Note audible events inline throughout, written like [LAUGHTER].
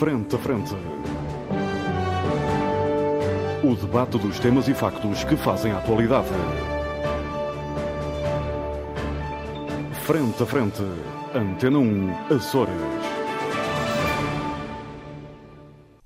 Frente a Frente. O debate dos temas e factos que fazem a atualidade. Frente a Frente. Antena 1, Açores.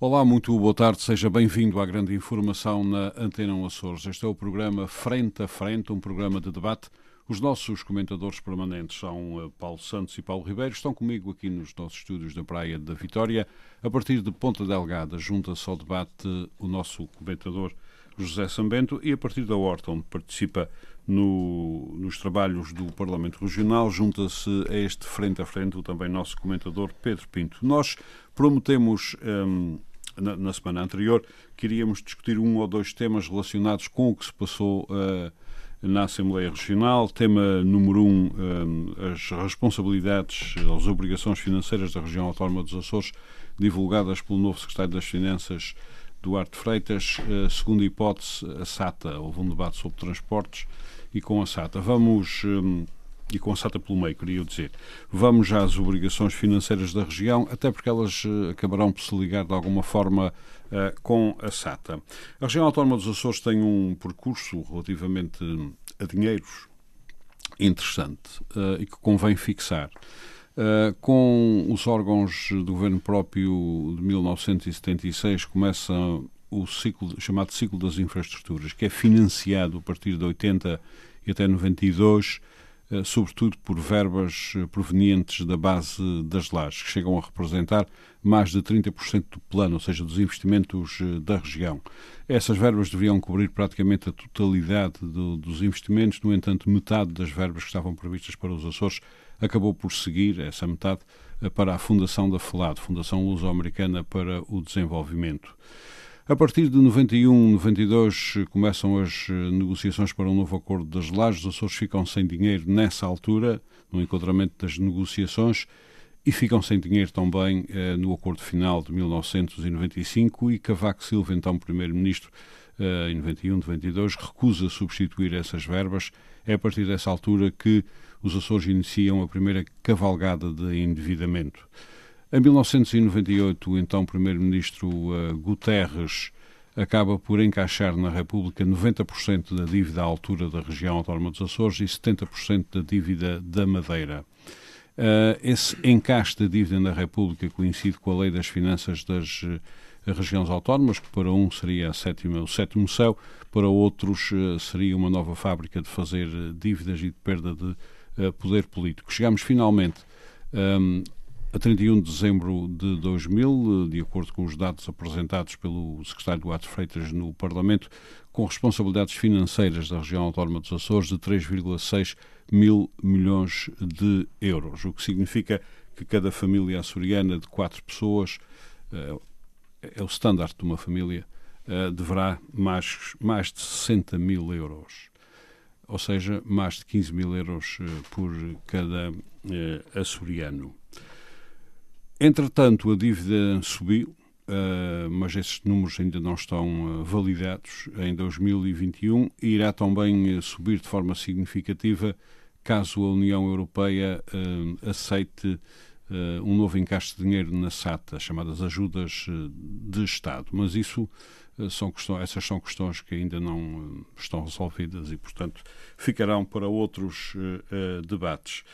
Olá, muito boa tarde, seja bem-vindo à grande informação na Antena 1 Açores. Este é o programa Frente a Frente, um programa de debate os nossos comentadores permanentes são eh, Paulo Santos e Paulo Ribeiro. Estão comigo aqui nos nossos estúdios da Praia da Vitória. A partir de Ponta Delgada, junta-se ao debate o nosso comentador José Sambento e a partir da Horta, onde participa no, nos trabalhos do Parlamento Regional, junta-se a este frente a frente o também nosso comentador Pedro Pinto. Nós prometemos. Hum, na, na, semana anterior, que iríamos discutir um ou dois temas relacionados com o que se passou uh, na Assembleia Regional. Tema número um, eh, as responsabilidades, as obrigações financeiras da região autónoma dos Açores, divulgadas pelo novo secretário das Finanças, Duarte Freitas. Eh, segunda hipótese, a SATA. Houve um debate sobre transportes e com a SATA. Vamos eh, e com a SATA pelo meio, queria dizer. Vamos já às obrigações financeiras da região, até porque elas acabarão por se ligar de alguma forma uh, com a SATA. A região autónoma dos Açores tem um percurso relativamente a dinheiros interessante uh, e que convém fixar. Uh, com os órgãos do governo próprio de 1976 começa o ciclo chamado ciclo das infraestruturas, que é financiado a partir de 80 e até 92 eh, sobretudo por verbas eh, provenientes da base das lajes, que chegam a representar mais de 30% do plano, ou seja, dos investimentos eh, da região. Essas verbas deveriam cobrir praticamente a totalidade do, dos investimentos, no entanto, metade das verbas que estavam previstas para os Açores acabou por seguir, essa metade, para a Fundação da FLAD, Fundação Luso-Americana para o Desenvolvimento. A partir de 91, 92 começam as eh, negociações para um novo acordo das lajes. Os Açores ficam sem dinheiro nessa altura, no encontramento das negociações, e ficam sem dinheiro também eh, no acordo final de 1995 e Cavaco Silva, então primeiro-ministro, eh, em 91, 92, recusa substituir essas verbas. É a partir dessa altura que os Açores iniciam a primeira cavalgada de endividamento. Em 1998, o então Primeiro-Ministro uh, Guterres acaba por encaixar na República 90% da dívida à altura da região autónoma dos Açores e 70% da dívida da Madeira. Uh, esse encaixe da dívida na República coincide com a Lei das Finanças das uh, regiões autónomas, que para um seria sétima, o sétimo céu, para outros seria uma nova fábrica de fazer dívidas e de perda de poder político. Chegamos finalmente um, a 31 de dezembro de 2000, de acordo com os dados apresentados pelo secretário Duarte Freitas no Parlamento, com responsabilidades financeiras da região autónoma dos Açores de 3,6 mil milhões de euros, o que significa que cada família açoriana de quatro pessoas, eh, é o standard de uma família, eh, deverá mais, mais de 60 mil euros, ou seja, mais de 15 mil euros eh, por cada açoriano. Entretanto, a dívida subiu, uh, mas esses números ainda não estão uh, validados em 2021 e irá também uh, subir de forma significativa caso a União Europeia aceite um novo encaixe de dinheiro na SATA, chamadas ajudas de Estado. Mas isso são questões, essas são questões que ainda não estão resolvidas e, portanto, ficarão para outros debates.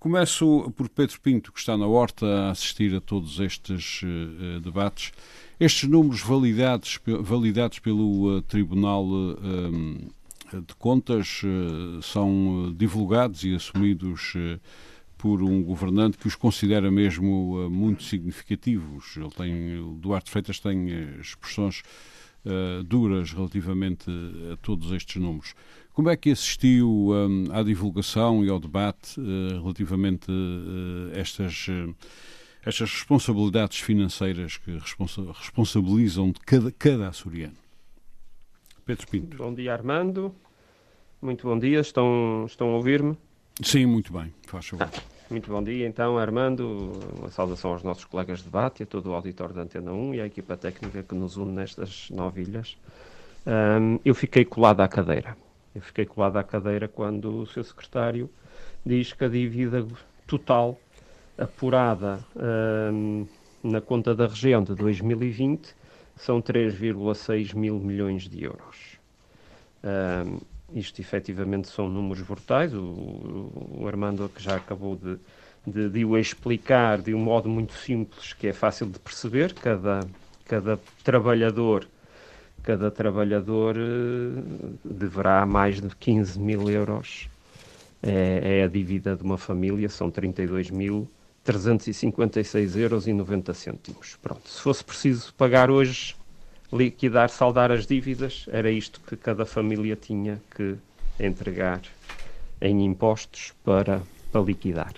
Começo por Pedro Pinto, que está na horta a assistir a todos estes uh, debates. Estes números validados, validados pelo uh, Tribunal uh, de Contas são divulgados e assumidos por um governante que os considera mesmo muito significativos. Ele tem, Duarte Freitas tem expressões duras relativamente a todos estes números. Como é que assistiu um, à divulgação e ao debate uh, relativamente a uh, estas, uh, estas responsabilidades financeiras que responsa responsabilizam cada, cada açoriano? Pedro Pinto. Bom dia, Armando. Muito bom dia. Estão, estão a ouvir-me? Sim, muito bem. Faz favor. Ah, muito bom dia, então, Armando. Uma saudação aos nossos colegas de debate e a todo o auditório da Antena 1 e à equipa técnica que nos une nestas nove ilhas. Um, eu fiquei colado à cadeira eu fiquei colado à cadeira quando o seu secretário diz que a dívida total apurada um, na conta da região de 2020 são 3,6 mil milhões de euros. Um, isto efetivamente são números brutais, o, o Armando que já acabou de, de, de, o explicar de um modo muito simples, que é fácil de perceber, cada, cada trabalhador cada trabalhador uh, deverá mais de 15 mil euros. É, é, a dívida de uma família, são 32 mil 356 euros e 90 cêntimos. Pronto, se fosse preciso pagar hoje, liquidar, saldar as dívidas, era isto que cada família tinha que entregar em impostos para, para liquidar.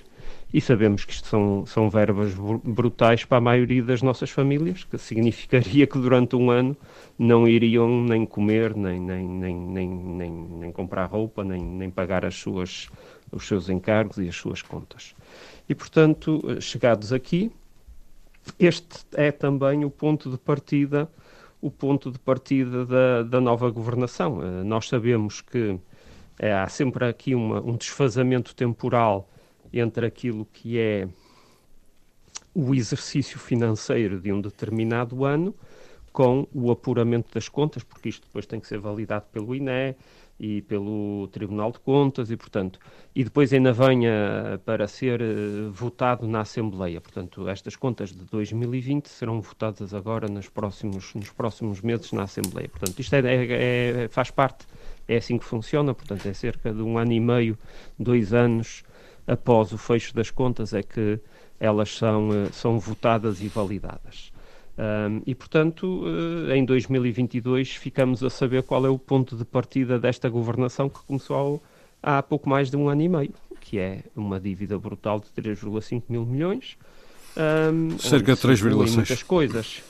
E sabemos que isto são, são verbas brutais para a maioria das nossas famílias, que significaria que durante um ano não iriam nem comer, nem, nem, nem, nem, nem, nem comprar roupa, nem, nem pagar as suas, os seus encargos e as suas contas. E, portanto, chegados aqui, este é também o ponto de partida, o ponto de partida da, da nova governação. Uh, nós sabemos que é, há sempre aqui uma, um desfazamento temporal entre aquilo que é o exercício financeiro de um determinado ano com o apuramento das contas, porque isto depois tem que ser validado pelo INE, e pelo Tribunal de Contas e, portanto, e depois ainda venha para ser uh, votado na Assembleia. Portanto, estas contas de 2020 serão votadas agora nos próximos, nos próximos meses na Assembleia. Portanto, isto é, é, é, faz parte, é assim que funciona, portanto, é cerca de um ano e meio, dois anos após o fecho das contas é que elas são, uh, são votadas e validadas. Um, e, portanto, uh, em 2022 ficamos a saber qual é o ponto de partida desta governação que começou há pouco mais de um ano e meio, que é uma dívida brutal de 3,5 mil milhões. Um, Cerca de 3,6. muitas coisas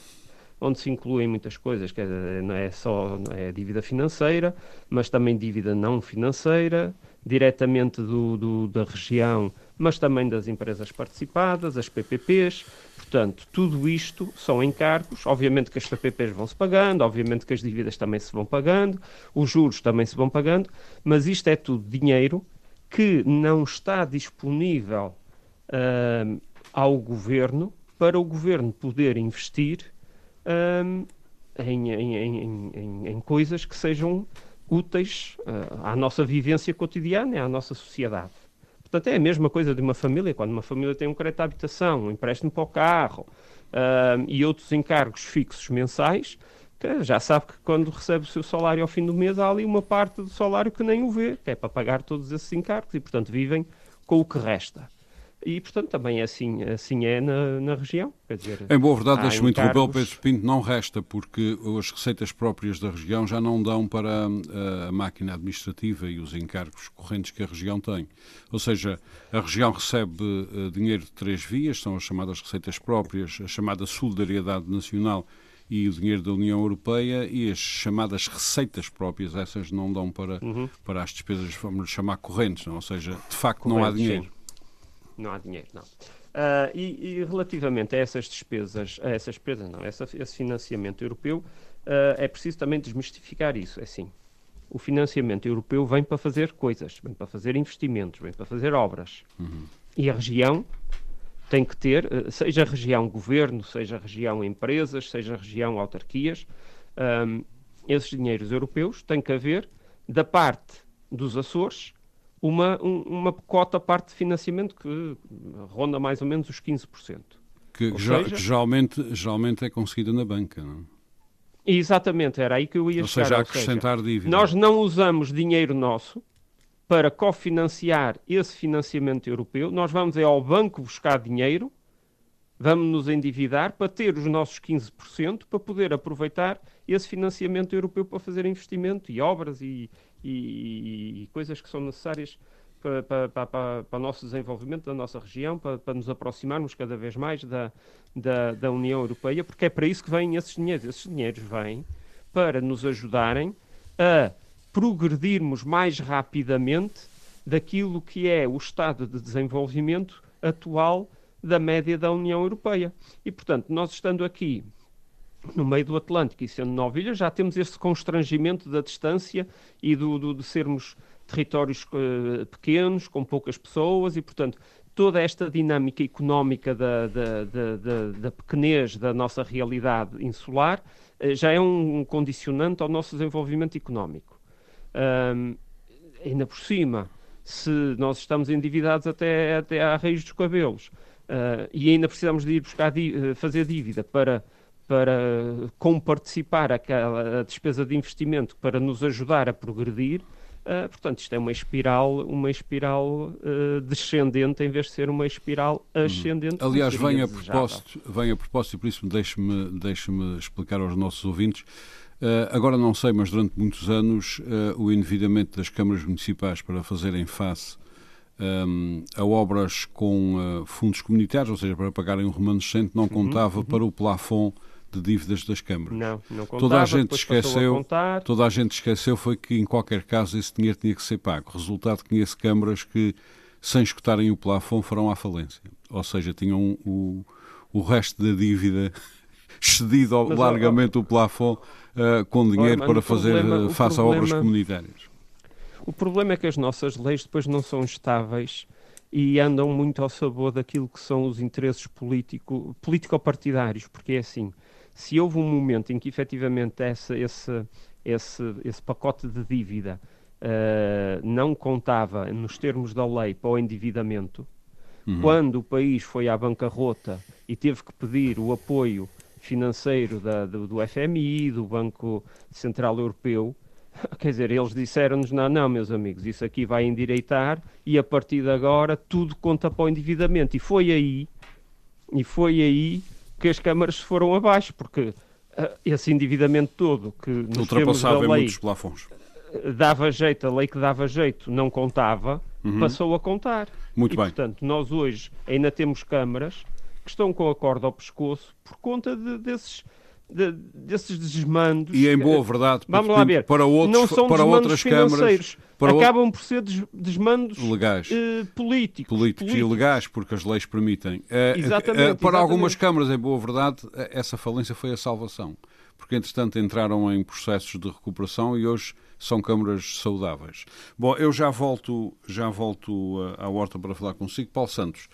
onde se incluem muitas coisas, que não é só não é dívida financeira, mas também dívida não financeira, diretamente do, do, da região, mas também das empresas participadas, as PPPs. Portanto, tudo isto são encargos. Obviamente que as PPPs vão se pagando, obviamente que as dívidas também se vão pagando, os juros também se vão pagando, mas isto é tudo dinheiro que não está disponível uh, ao governo para o governo poder investir uh, em, em, em, em, coisas que sejam úteis uh, à nossa vivência cotidiana e à nossa sociedade. Portanto, é a mesma coisa de uma família. Quando uma família tem um crédito de habitação, um empréstimo para o carro uh, e outros encargos fixos mensais, já sabe que quando recebe o seu salário ao fim do mês, há ali uma parte do salário que nem o vê, que é para pagar todos esses encargos e, portanto, vivem com o que resta. E, portanto, também é assim, assim é na, na região. Quer dizer, em boa verdade, deixe-me interromper o Pedro Pinto, não resta, porque as receitas próprias da região já não dão para a, eh, a máquina administrativa e os encargos correntes que a região tem. Ou seja, a região recebe uh, dinheiro de três vias, são as chamadas receitas próprias, a chamada solidariedade nacional e o dinheiro da União Europeia e as chamadas receitas próprias, essas não dão para, uhum. para as despesas, vamos chamar correntes, não? ou seja, de facto não há dinheiro. Sim não há dinheiro, não. Uh, e, e, relativamente a essas despesas, a essas despesas não, essa, esse financiamento europeu, uh, é preciso também desmistificar isso. É assim, o financiamento europeu vem para fazer coisas, vem para fazer investimentos, vem para fazer obras. Uhum. E a região tem que ter, uh, seja a região governo, seja a região empresas, seja a região autarquias, um, esses dinheiros europeus têm que haver da parte dos Açores uma, um, uma cota parte de financiamento que ronda mais ou menos os 15%. Que, seja, que geralmente, geralmente é conseguida na banca, não é? Exatamente, era aí que eu ia ou chegar. Seja, acrescentar seja, dívida. Nós não usamos dinheiro nosso para cofinanciar esse financiamento europeu, nós vamos é ao banco buscar dinheiro, vamos nos endividar para ter os nossos 15% para poder aproveitar esse financiamento europeu para fazer investimento e obras e, e, e coisas que são necessárias para, para, para, para, o nosso desenvolvimento da nossa região, para, nos aproximarmos cada vez mais da, da, da, União Europeia, porque é para isso que vêm esses dinheiros. Esses dinheiros vêm para nos ajudarem a progredirmos mais rapidamente daquilo que é o estado de desenvolvimento atual da média da União Europeia. E, portanto, nós estando aqui no meio do Atlântico e sendo nove ilhas, já temos esse constrangimento da distância e do, do de sermos territórios uh, pequenos, com poucas pessoas, e, portanto, toda esta dinâmica económica da, da, da, da, pequenez da nossa realidade insular uh, já é um condicionante ao nosso desenvolvimento económico. Um, ainda por cima, se nós estamos endividados até, até à raiz dos cabelos uh, e ainda precisamos de ir buscar fazer dívida para para comparticipar aquela despesa de investimento para nos ajudar a progredir, Uh, portanto, isto é uma espiral, uma espiral uh, descendente em vez de ser uma espiral hum. ascendente. Hum. Aliás, vem a, propósito, vem a propósito, e por isso deixe-me deixe explicar aos nossos ouvintes. Uh, agora não sei, mas durante muitos anos o endividamento das câmaras municipais para fazerem face um, a obras com fundos comunitários, ou seja, para pagarem um remanescente, não uhum, contava uhum. para o plafond de dívidas das câmaras. Não, não contava, toda a gente esqueceu, a toda a gente esqueceu foi que em qualquer caso esse dinheiro tinha que ser pago. Resultado conheço câmaras que sem escutarem o plafond foram à falência. Ou seja, tinham o, o resto da dívida [LAUGHS] excedido Mas, largamente ó, o plafond uh, com dinheiro para fazer problema, eh, face problema, a obras comunitárias. O problema é que as nossas leis depois não são estáveis e andam muito ao sabor daquilo que são os interesses político, político-partidários, porque é assim, se houve um momento em que efetivamente essa, esse, esse, esse pacote de dívida uh, não contava nos termos da lei para o endividamento, uhum. quando o país foi à bancarrota e teve que pedir o apoio financeiro da, do, do FMI, do Banco Central Europeu, [LAUGHS] Quer dizer, eles disseram-nos: não, não, meus amigos, isso aqui vai endireitar e a partir de agora tudo conta para o endividamento. E foi aí, e foi aí que as câmaras foram abaixo, porque uh, esse endividamento todo que nos ultrapassava lei, muitos plafons dava jeito, a lei que dava jeito não contava, uhum. passou a contar. Muito e, bem. portanto, nós hoje ainda temos câmaras que estão com a corda ao pescoço por conta de, desses de, desses desmandos. E em boa verdade, vamos lá ver, para, outros, não são para outras câmaras. Para acabam por ser desmandos legais. Uh, políticos, políticos. E legais, porque as leis permitem. Uh, exatamente, uh, para exatamente. algumas câmaras, em boa verdade, essa falência foi a salvação. Porque, entretanto, entraram em processos de recuperação e hoje são câmaras saudáveis. Bom, eu já volto, já volto à horta para falar consigo. Paulo Santos,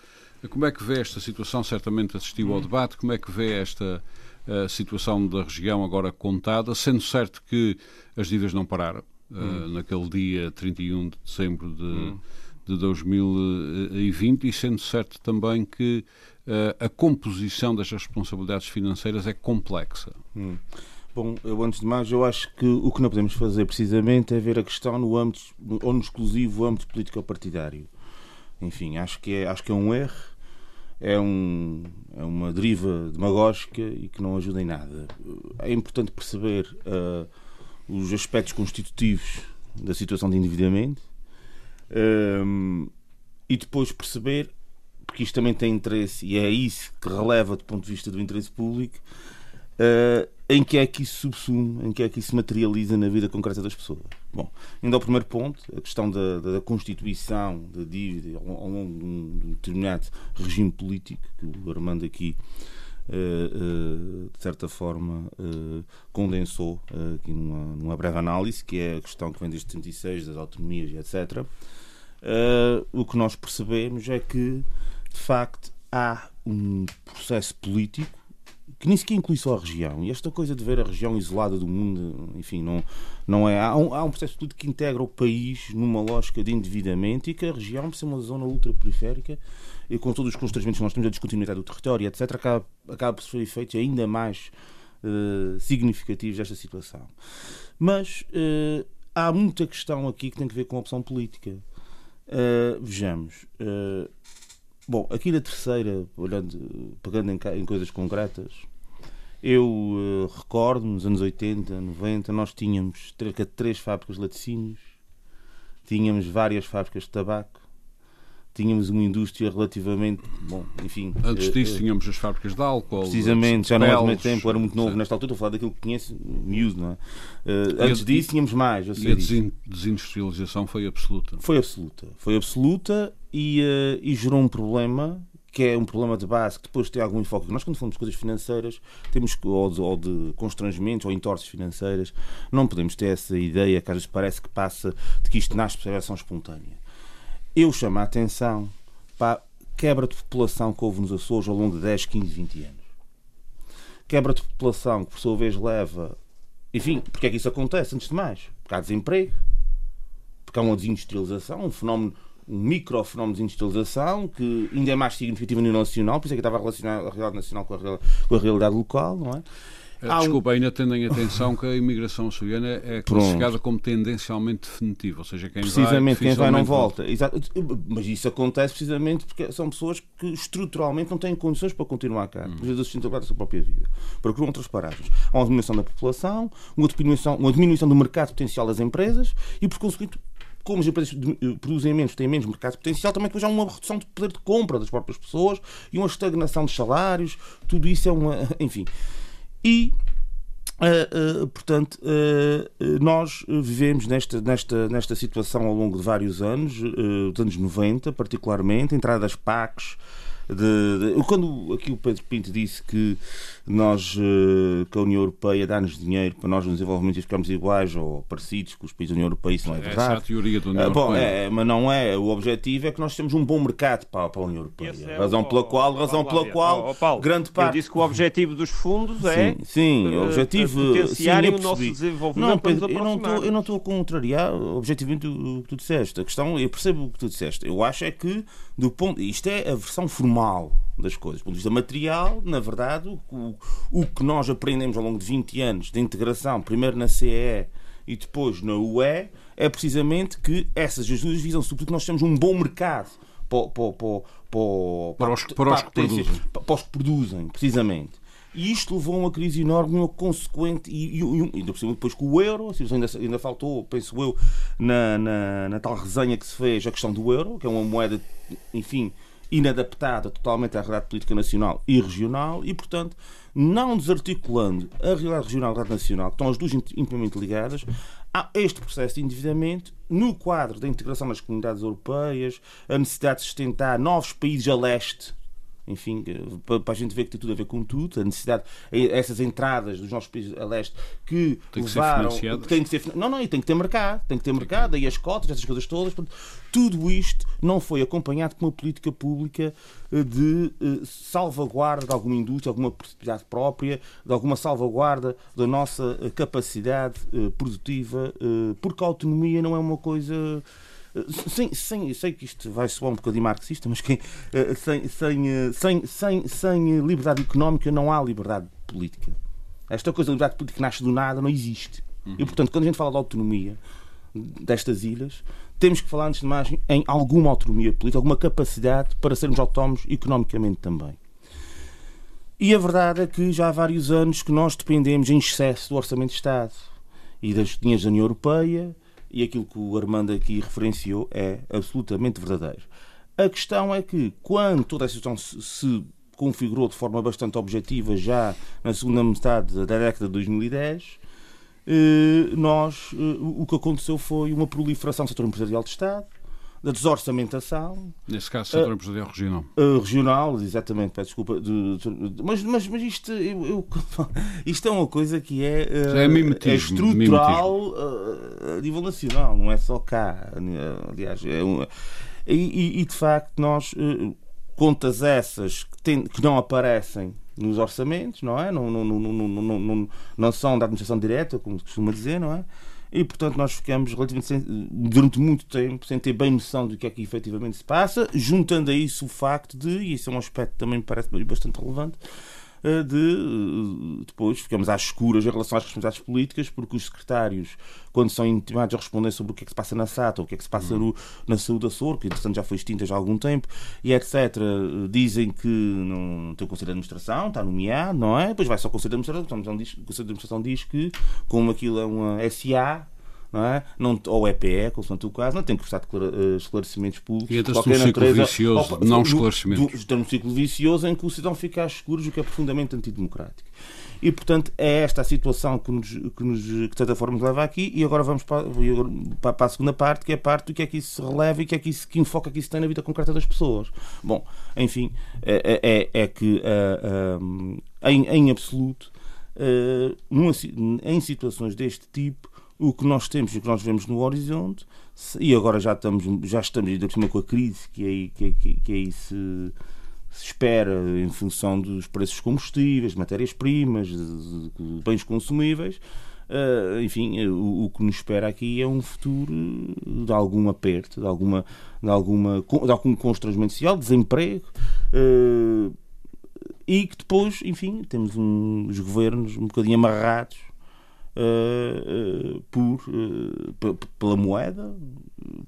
como é que vê esta situação? Certamente assistiu ao hum. debate. Como é que vê esta a situação da região agora contada, sendo certo que as dívidas não pararam. Hum. Uh, naquele dia 31 de dezembro de, hum. de 2020 e sendo certo também que uh, a composição das responsabilidades financeiras é complexa. Hum. Bom, eu antes de mais, eu acho que o que não podemos fazer precisamente é ver a questão no âmbito, ou no exclusivo âmbito político-partidário. Enfim, acho que, é, acho que é um erro é, um, é uma deriva demagógica e que não ajuda em nada. É importante perceber uh, os aspectos constitutivos da situação de endividamento um, e depois perceber, porque isto também tem interesse e é isso que releva do ponto de vista do interesse público, uh, em que é que isso subsume, em que é que isso materializa na vida concreta das pessoas. Bom, indo ao primeiro ponto, a questão da, da constituição da dívida ao longo de um determinado regime político, que o Armando aqui, uh, uh, de certa forma, uh, condensou aqui numa, numa, breve análise, que é a questão que vem desde 36, das autonomias etc. o que nós percebemos é que, de facto, há um processo político que nem sequer inclui só a região. E esta coisa de ver a região isolada do mundo, enfim, não, não é. Há um, há um processo tudo que integra o país numa lógica de endividamento e que a região, por ser uma zona ultraperiférica e com todos os constrangimentos que nós temos, a descontinuidade do território, etc., acaba, acaba por ser efeitos ainda mais uh, significativos desta situação. Mas uh, há muita questão aqui que tem a ver com a opção política. Uh, vejamos. Bom, aqui na terceira, olhando, pegando em, em coisas concretas, eu uh, recordo nos anos 80, 90, nós tínhamos cerca de três fábricas de laticínios, tínhamos várias fábricas de tabaco, tínhamos uma indústria relativamente. Bom, enfim. Antes disso, uh, tínhamos as fábricas de álcool. Precisamente, já não há muito tempo, era muito novo nesta altura, estou a falar daquilo que conheço, miúdo, não é? Uh, antes disso, tínhamos mais. e a desindustrialização foi absoluta. Foi absoluta. Foi absoluta e, uh, e gerou um problema que é um problema de base, que depois tem algum enfoque. Nós, quando falamos de coisas financeiras, temos ou de, ou de constrangimentos ou entorces financeiras, não podemos ter essa ideia que às vezes parece que passa de que isto nasce por ação espontânea eu chamo a atenção para quebra de população que houve nos Açores ao longo de 10, 15, 20 anos. Quebra de população que, por sua vez, leva. Enfim, porque é que isso acontece, antes de mais? Porque há desemprego, porque há uma desindustrialização, um fenómeno um microfenómeno de industrialização que ainda é mais significativo nível nacional, por isso é que estava a relacionar a realidade nacional com a, real, com a realidade local, não é? Há Desculpa, ainda tendo em atenção que a imigração açoriana é [LAUGHS] classificada Pronto. como tendencialmente definitiva, ou seja, quem precisamente vai, quem vai não volta. volta. Mas isso acontece precisamente porque são pessoas que estruturalmente não têm condições para continuar cá, hum. por vezes a sua própria vida, procuram outras paragens. Há uma diminuição da população, uma diminuição, uma diminuição do mercado potencial das empresas e, por consequente, como as empresas produzem menos, têm menos mercado potencial, também depois há uma redução de poder de compra das próprias pessoas e uma estagnação de salários. Tudo isso é uma. [LAUGHS] Enfim. E Uh, uh, portanto, uh, nós vivemos nesta, nesta, nesta situação ao longo de vários anos, dos anos 90, particularmente, entrada das PACs, de, de, quando aqui o Pedro Pinto disse que nós eh, que a União Europeia dá-nos dinheiro para nós nos desenvolvimentos ficarmos iguais ou parecidos com os países da União Europeia, isso não é verdade. Essa é a teoria da União ah, Europeia. é, mas não é. O objetivo é que nós temos um bom mercado para, para a União Europeia. É razão pela qual, razão pela qual, Paulo, grande parte. Eu disse que o objetivo dos fundos é sim, sim, o objetivo potenciarem o nosso desenvolvimento. Não, Pedro, eu não estou, eu não estou a contrariar objetivamente o que tu disseste. A questão, eu percebo o que tu disseste. Eu acho é que do ponto, isto é a versão formal das coisas. Do ponto de vista material, na verdade, o, o que nós aprendemos ao longo de 20 anos de integração, primeiro na CE e depois na UE, é precisamente que essas ajudas visam sobretudo que nós temos um bom mercado para, para, para, para, os, para, os que produzem. para os que produzem, precisamente. E isto levou a uma crise enorme, uma consequente, e, e, e ainda por depois com o euro, ainda, ainda faltou, penso eu, na, na, na, tal resenha que se fez a questão do euro, que é uma moeda, enfim, inadaptada totalmente à realidade política nacional e regional e, portanto, não desarticulando a realidade regional e a realidade nacional, que estão as duas intimamente ligadas, há este processo de endividamento no quadro da integração nas comunidades europeias, a necessidade de sustentar novos países a leste enfim, para, a gente ver que tem tudo a ver com tudo, a necessidade, essas entradas dos nossos países a leste que tem que levaram. Ser tem que ser Não, não, e tem que ter mercado, tem que ter mercado, aí as cotas, essas coisas todas. Tudo isto não foi acompanhado por uma política pública eh, de eh, salvaguarda de alguma indústria, alguma possibilidade própria, de alguma salvaguarda da nossa eh, capacidade produtiva, porque a autonomia não é uma coisa sem, sem, sei que isto vai soar um bocadinho marxista, mas quem, sem, sem, sem, sem, sem liberdade económica não há liberdade política. Esta coisa de liberdade política nasce do nada, não existe. Uhum. E, portanto, quando a gente fala de autonomia destas ilhas, temos que falar, antes de mais, em alguma autonomia política, alguma capacidade para sermos autónomos economicamente também. E a verdade é que já há vários anos que nós dependemos em excesso do Orçamento de Estado e das dinheiros da União Europeia e aquilo que o Armando aqui referenciou é absolutamente verdadeiro. A questão é que, quando toda a situação se configurou de forma bastante objetiva já na segunda metade da década de 2010, eh, nós, eh, o que aconteceu foi uma proliferação do setor empresarial de Estado, da desorçamentação. Nesse caso, setor uh, empresarial regional. Uh, regional, exatamente, peço desculpa. De, de, mas, mas, mas isto, eu, eu, [LAUGHS] isto é uma coisa que é, uh, é, mimetismo, é, estrutural uh, a nível nacional, não é só cá. Aliás, é uma, e, e, de facto, nós, contas essas que, tem, que não aparecem nos orçamentos, não é? Não, não, são da administração direta, como se costuma dizer, não é? e, portanto, nós ficamos relativamente sem, durante muito tempo sem ter bem noção do que é que efetivamente se passa, juntando a isso o facto de, e isso é um aspecto que também me parece bastante relevante, de eh, depois ficamos às escuras em relação às responsabilidades políticas, porque os secretários, quando são intimados a responder sobre o que é que se passa na SATA, o que é que se passa no, na saúde da SOR, que entretanto já foi extinta já há algum tempo, e etc., dizem que não tem o Conselho de Administração, está nomeado, não é? Depois vai só o Conselho de Administração, o Conselho de Administração diz que, como aquilo é uma SA, não é? Não, ou EPE, consoante o caso, não tem que prestar eh, esclarecimentos públicos. E entra-se num ciclo natureza, vicioso, ou, não esclarecimentos. Está num ciclo vicioso em que o cidadão fica às escuras, o que é profundamente antidemocrático. E, portanto, é esta a situação que, nos, que, nos, que de certa forma nos leva aqui. E agora vamos para, para, a segunda parte, que é a parte do que é que isso se releva e que é que, isso, que enfoca que isso tem na vida concreta das pessoas. Bom, enfim, é, é, é que uh, uh, em, em absoluto, numa, em situações deste tipo, o que nós temos e o que nós vemos no horizonte e agora já estamos, já estamos ainda por cima com a crise, que aí, que, que, que aí se, se espera em função dos preços dos combustíveis, matérias-primas, bens consumíveis. Uh, enfim, o, o, que nos espera aqui é um futuro de algum aperto, de, alguma, de, alguma, de algum constrangimento social, desemprego. Uh, e que depois, enfim, temos um, os governos um bocadinho amarrados uh, por, pela moeda,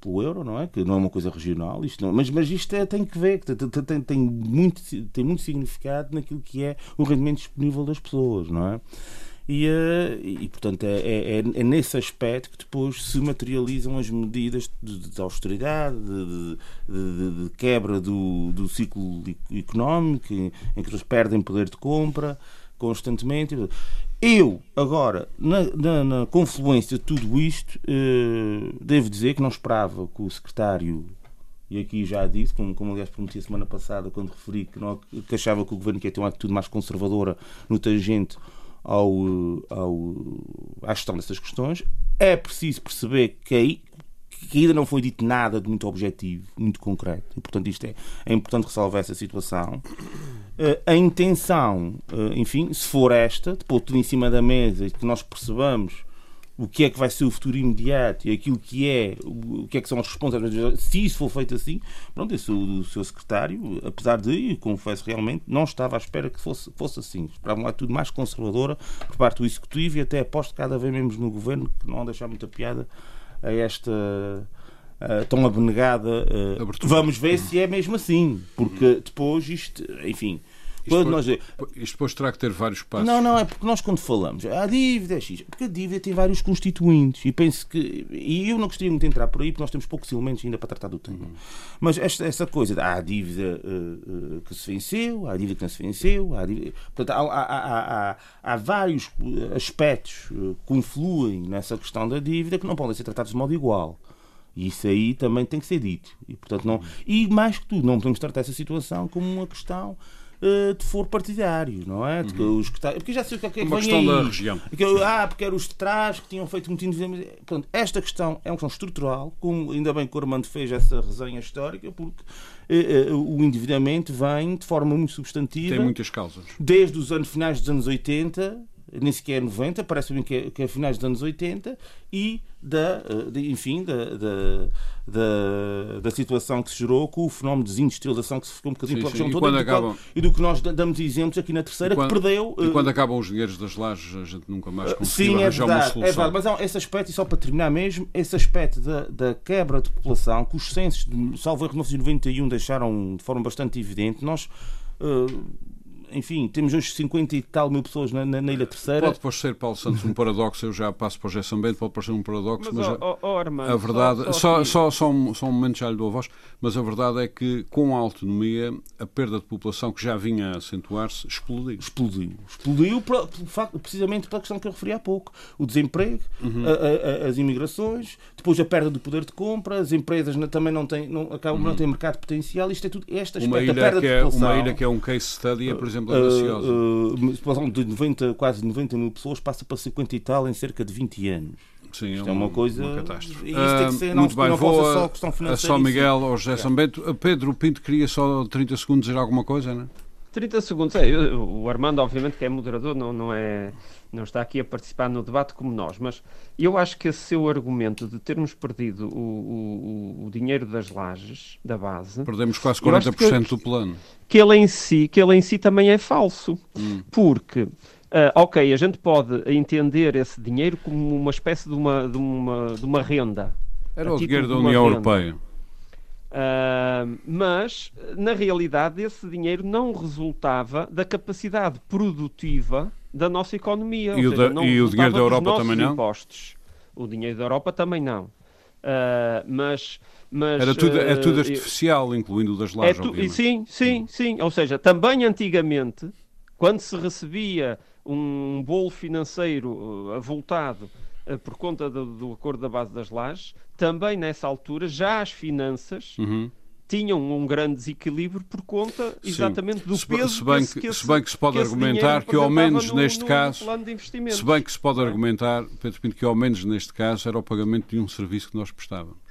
pelo euro, não é? Que não é uma coisa regional, isto não, mas, mas isto é, tem que ver, tem, tem, tem, muito, tem muito significado naquilo que é o rendimento disponível das pessoas, não é? E, eh, e portanto, é, é, é, nesse aspecto que depois se materializam as medidas de, de austeridade, de, de, de, quebra do, do ciclo económico, em que eles perdem poder de compra constantemente. Eu, agora, na, na, na confluência de tudo isto, eh, devo dizer que não esperava que o secretário e aqui já disse, como, como aliás prometi a semana passada, quando referi que, não, que achava que o governo quer ter uma atitude mais conservadora no tangente ao, ao, à gestão dessas questões. É preciso perceber que, que ainda não foi dito nada de muito objetivo, muito concreto. E, portanto, isto é, é importante ressalvar essa situação. Uh, a intenção, uh, enfim, se for esta, de pôr tudo em cima da mesa e que nós percebamos o que é que vai ser o futuro imediato e aquilo que é, o que é que são as responsabilidades, se isso for feito assim, pronto, esse, o, o seu secretário, apesar de, confesso realmente, não estava à espera que fosse, fosse assim. Esperava uma tudo mais conservadora por parte do Executivo e até aposto cada vez menos no Governo, que não deixar muita piada a esta uh, tão abnegada. Uh, vamos ver se é mesmo assim, porque depois isto, enfim quando nós... Isto depois terá que ter vários passos. Não, não, é porque nós quando falamos, a dívida é X, porque a dívida tem vários constituintes e penso que. E eu não gostaria muito de entrar por aí porque nós temos poucos elementos ainda para tratar do tema. Uhum. Mas esta, essa coisa, há a dívida uh, uh, que se venceu, há a dívida que não se venceu, há, dívida, portanto, há, há, há, há, vários aspectos que confluem nessa questão da dívida que não podem ser tratados de modo igual. E isso aí também tem que ser dito. E, portanto, não, e mais que tudo, não podemos tratar essa situação como uma questão uh, de foro partidário, não é? De, uhum. os que tá, porque já sei o que é que Uma questão aí. da região. Porque, ah, porque eram os de trás que tinham feito muito investimento. Portanto, esta questão é uma questão estrutural, como ainda bem que o Armando fez essa resenha histórica, porque uh, uh, o endividamento vem de forma muito substantiva. Tem muitas causas. Desde os anos finais dos anos 80 nem sequer é 90, parece-me que, é, que é finais dos anos 80, e da, eh, de, enfim, da, da, da, da, situação que se gerou com o fenómeno de desindustrialização que se ficou um bocadinho região toda e, acabam... e do que nós damos exemplos aqui na terceira, quando, que perdeu. E quando uh... acabam os dinheiros das lajes, a gente nunca mais conseguiu Sim, é arranjar verdade, uma solução. É verdade, mas há esse aspecto, e só para terminar mesmo, esse aspecto da, da quebra de população, que os censos de salvo erro 1991 deixaram de forma bastante evidente, nós. Uh, enfim, temos hoje 50 e tal mil pessoas na, na, na Ilha Terceira. Pode depois ser, Paulo Santos, um paradoxo, eu já passo para o Gerson Bento, pode parecer um paradoxo, mas, mas oh, oh, Armando, a verdade, só, só, só, só, um, só um momento já lhe dou a voz, mas a verdade é que com a autonomia, a perda de população que já vinha a acentuar-se explodiu. Explodiu. Explodiu precisamente pela questão que eu referi há pouco. O desemprego, uhum. a, a, as imigrações, depois a perda do poder de compra, as empresas também não têm, não, acabam, uhum. não têm mercado potencial, isto é tudo, este aspecto, uma ilha a perda que de é, população. Uma ilha que é um case study é, por exemplo, exemplo, ambiciosa. Uh, uh, de 90, quase 90 mil pessoas passa para 50 e tal em cerca de 20 anos. Sim, Isto é, é uma coisa. Uma catástrofe. Isso tem que ser, uh, muito não, bem, não vou só a, questão a São Miguel ou José é. São Bento. Pedro Pinto queria só 30 segundos dizer alguma coisa, não é? 30 segundos, é, o Armando obviamente que é moderador, não, não, é, não está aqui a participar no debate como nós, mas eu acho que esse seu argumento de termos perdido o, o, o dinheiro das lajes, da base... Perdemos quase 40% que, do plano. Que ele, em si, que ele em si também é falso, hum. porque... Uh, ok, a gente pode entender esse dinheiro como uma espécie de uma, de uma, de uma renda. Era o dinheiro da União Europeia. Uh, mas, na realidade, esse dinheiro não resultava da capacidade produtiva da nossa economia. E, o, seja, da, e o dinheiro da Europa também não? Impostos. O dinheiro da Europa também não. Uh, mas, mas, Era tudo, é tudo artificial, uh, incluindo o das lajes, é tu, Sim, sim, sim. Ou seja, também antigamente, quando se recebia um bolo financeiro avultado por conta do, do, acordo da base das lajes, também nessa altura já as finanças uhum. tinham um grande desequilíbrio por conta exatamente Sim. do peso se bem que, que, esse, se bem que se pode que argumentar que ao menos no, neste no, caso se bem que se pode argumentar Pedro Pinto que ao menos neste caso era o pagamento de um serviço que nós prestávamos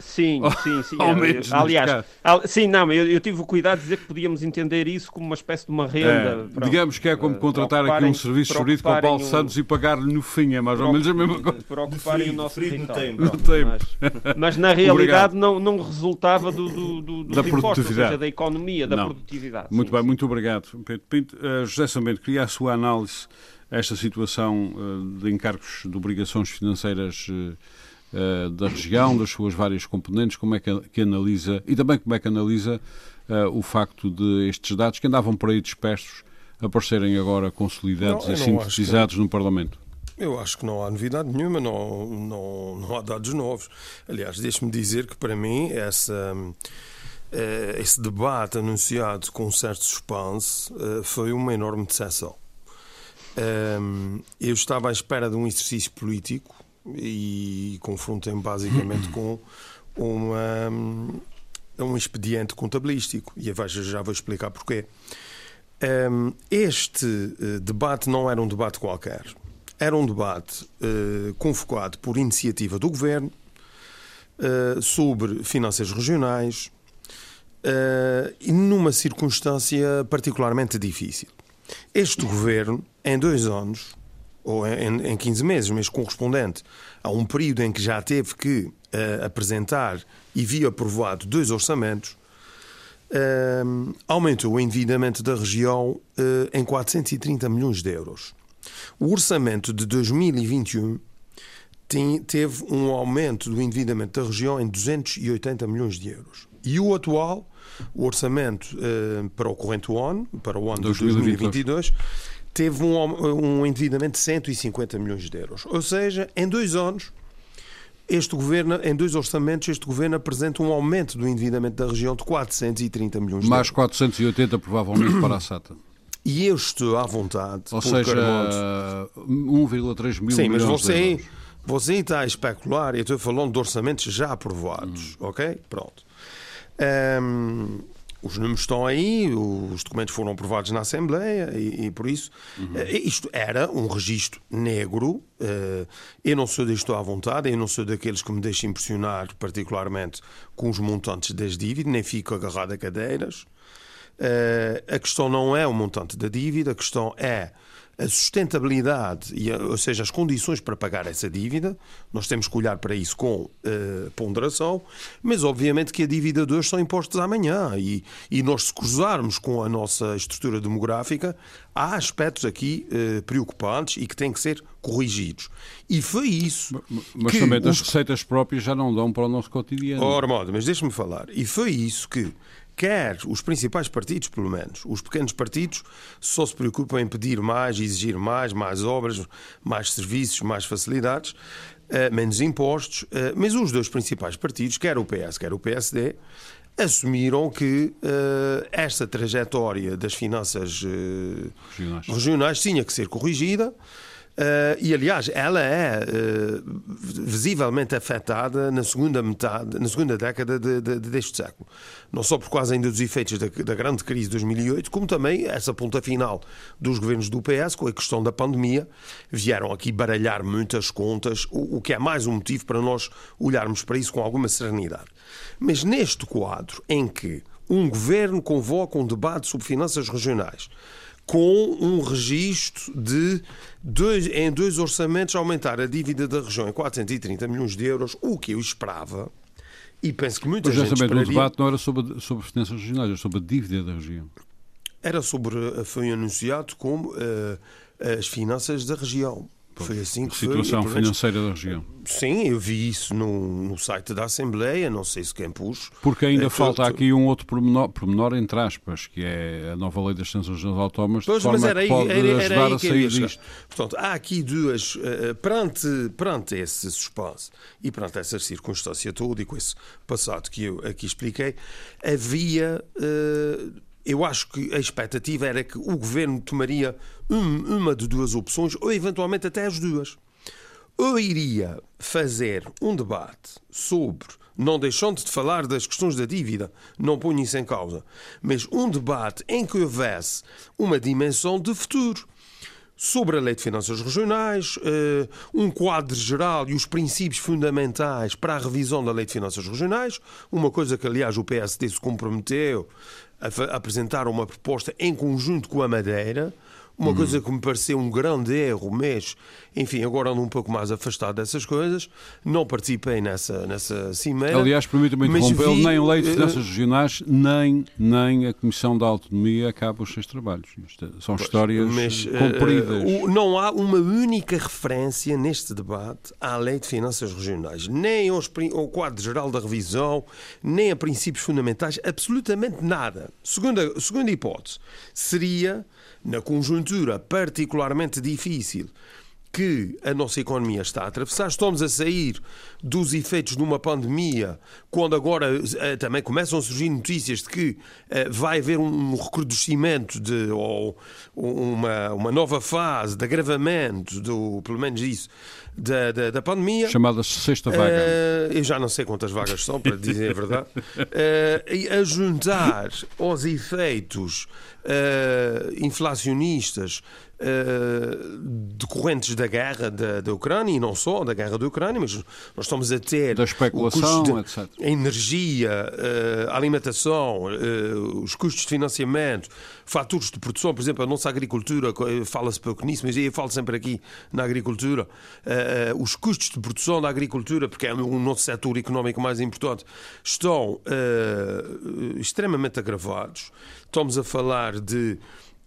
Sim, sim, sim. [LAUGHS] Ao é, menos aliás, sim, não, eu, eu tive o cuidado de dizer que podíamos entender isso como uma espécie de uma renda. É, pronto. digamos que é como Eh, contratar aqui um serviço jurídico ao Paulo um- Santos e pagar-lhe no fim, é mais ou menos a mesma coisa. Para ocuparem o nosso território. tempo. pronto, No tempo. Mas, mas na [LAUGHS] realidade não, não resultava do, do, do, dos Da impostos, ou produtividade. seja, da economia, da Não. produtividade. Muito sim, bem, sim. muito obrigado. Pedro Pinto. Eh, José Sambento, queria a sua análise a esta situação eh, de encargos de obrigações financeiras eh, eh, da região, das suas várias componentes, como é que, que analisa, e também como é que analisa eh, o facto de estes dados que andavam por aí dispersos aparecerem agora consolidados Não, e sintetizados no Parlamento. Eu acho que não há novidade nenhuma, não, não, não há dados novos. Aliás, deixe-me dizer que para mim essa, eh, esse debate anunciado com um certo suspense foi uma enorme decepção. Ehm, Eu estava à espera de um exercício político e confrontei-me basicamente com uma, um expediente contabilístico. E já vou explicar porquê. Este eh, debate não era um debate qualquer. Era um debate eh, convocado por iniciativa do Governo eh, sobre finanças regionais e numa circunstância particularmente difícil. Este Governo, em dois anos, ou em, em 15 meses, mas correspondente a um período em que já teve que eh, apresentar e viu aprovado dois orçamentos, eh, aumentou o endividamento da região eh, em 430 milhões de euros. O orçamento de 2021 tem- teve um aumento do endividamento da região em 280 milhões de euros. E o atual, o orçamento eh, para o corrente ano, para o ano de 2022, 2022, teve um, um endividamento de 150 milhões de euros. Ou seja, em dois anos, este governo, em dois orçamentos, este governo apresenta um aumento do endividamento da região de 430 milhões de Mais euros. 480 provavelmente para a SATA. E estou à vontade. Ou seja, Armando, 1,3 mil Sim, mas você, você está a especular, eu estou falando de orçamentos já aprovados, Hum. ok? Pronto. Ehm, os números estão aí, os documentos foram aprovados na Assembleia e, e por isso Uhum. eh, isto era um registro negro. eh, eu não sou disto à vontade, eu não sou daqueles que me deixam impressionar particularmente com os montantes das dívidas, nem fico agarrado a cadeiras. Eh, a questão não é o montante da dívida, a questão é a sustentabilidade, e ou seja, as condições para pagar essa dívida. Nós temos que olhar para isso com eh, ponderação, mas obviamente que a dívida de hoje são impostos amanhã. E, e nós, se cruzarmos com a nossa estrutura demográfica, há aspectos aqui eh, preocupantes e que têm que ser corrigidos. E foi isso. Mas que também as os- receitas próprias já não dão para o nosso cotidiano. Oh, Armando, mas deixa-me falar. E foi isso que, quer os principais partidos, pelo menos, os pequenos partidos, só se preocupam em pedir mais, exigir mais, mais obras, mais serviços, mais facilidades, eh, menos impostos. eh, mas os dois principais partidos, quer o PS, quer o PSD, assumiram que eh, esta trajetória das finanças Regionais. regionais tinha que ser corrigida. Eh, e aliás, ela é eh, visivelmente afetada na segunda metade, na segunda década de- de- de- deste século. Não só por causa ainda dos efeitos da, da grande crise de 2008, como também essa ponta final dos governos do PS com a questão da pandemia, vieram aqui baralhar muitas contas, o, o que é mais um motivo para nós olharmos para isso com alguma serenidade. Mas neste quadro em que um governo convoca um debate sobre finanças regionais, com um registro de dois, em dois orçamentos aumentar a dívida da região em 430 milhões de euros, o que eu esperava, e penso que muita Mas gente justamente o esperaria, debate não era sobre, sobre finanças regionais, era sobre a dívida da região. era sobre, foi anunciado como eh, as finanças da região. Foi assim A que foi. situação menos, financeira da região. Sim, eu vi isso no, no site da Assembleia, não sei se quem pus. Porque ainda É, falta aqui um outro pormenor, pormenor, entre aspas, que é a nova lei das sanções Pois, forma mas era que aí, pode era, era ajudar aí a sair disto. Portanto, há aqui duas, eh, perante, perante esse suspense e perante essa circunstância toda e com esse passado que eu aqui expliquei, havia, eh, eu acho que a expectativa era que o governo tomaria um- uma de duas opções, ou eventualmente até as duas. Ou iria fazer um debate sobre, não deixando de falar das questões da dívida, não ponho isso em causa, mas um debate em que houvesse uma dimensão de futuro. sobre a Lei de Finanças Regionais, eh, um quadro geral e os princípios fundamentais para a revisão da Lei de Finanças Regionais, uma coisa que, aliás, o PSD se comprometeu a apresentar uma proposta em conjunto com a Madeira. Uma coisa que me pareceu um grande erro, mas, enfim, agora ando um pouco mais afastado dessas coisas. Não participei nessa, nessa cimeira. Aliás, permita-me interrompê-lo, nem a Lei de Finanças uh, Regionais, nem, nem a Comissão da Autonomia acaba os seus trabalhos. É, são pois, histórias mas, compridas. Uh, não há uma única referência neste debate à Lei de Finanças Regionais, nem aos, ao quadro geral da revisão, nem a princípios fundamentais, absolutamente nada. Segunda, segunda hipótese seria na conjuntura particularmente difícil que a nossa economia está a atravessar. Estamos a sair dos efeitos de uma pandemia, quando agora eh, também começam a surgir notícias de que eh, vai haver um recrudescimento de, ou uma, uma nova fase de agravamento, do, pelo menos isso, da, da, da pandemia. Chamada sexta vaga. Uh, eu já não sei quantas vagas são, para dizer a verdade. [LAUGHS] E a juntar aos efeitos uh, decorrentes da guerra da, da Ucrânia, e não só da guerra da Ucrânia, mas nós estamos a ter da especulação, de, etc. a energia, a alimentação, os custos de financiamento, fatores de produção, por exemplo, a nossa agricultura, fala-se pouco nisso, mas eu falo sempre aqui na agricultura, uh, os custos de produção da agricultura, porque é um nosso setor económico mais importante, estão uh, extremamente agravados. Estamos a falar de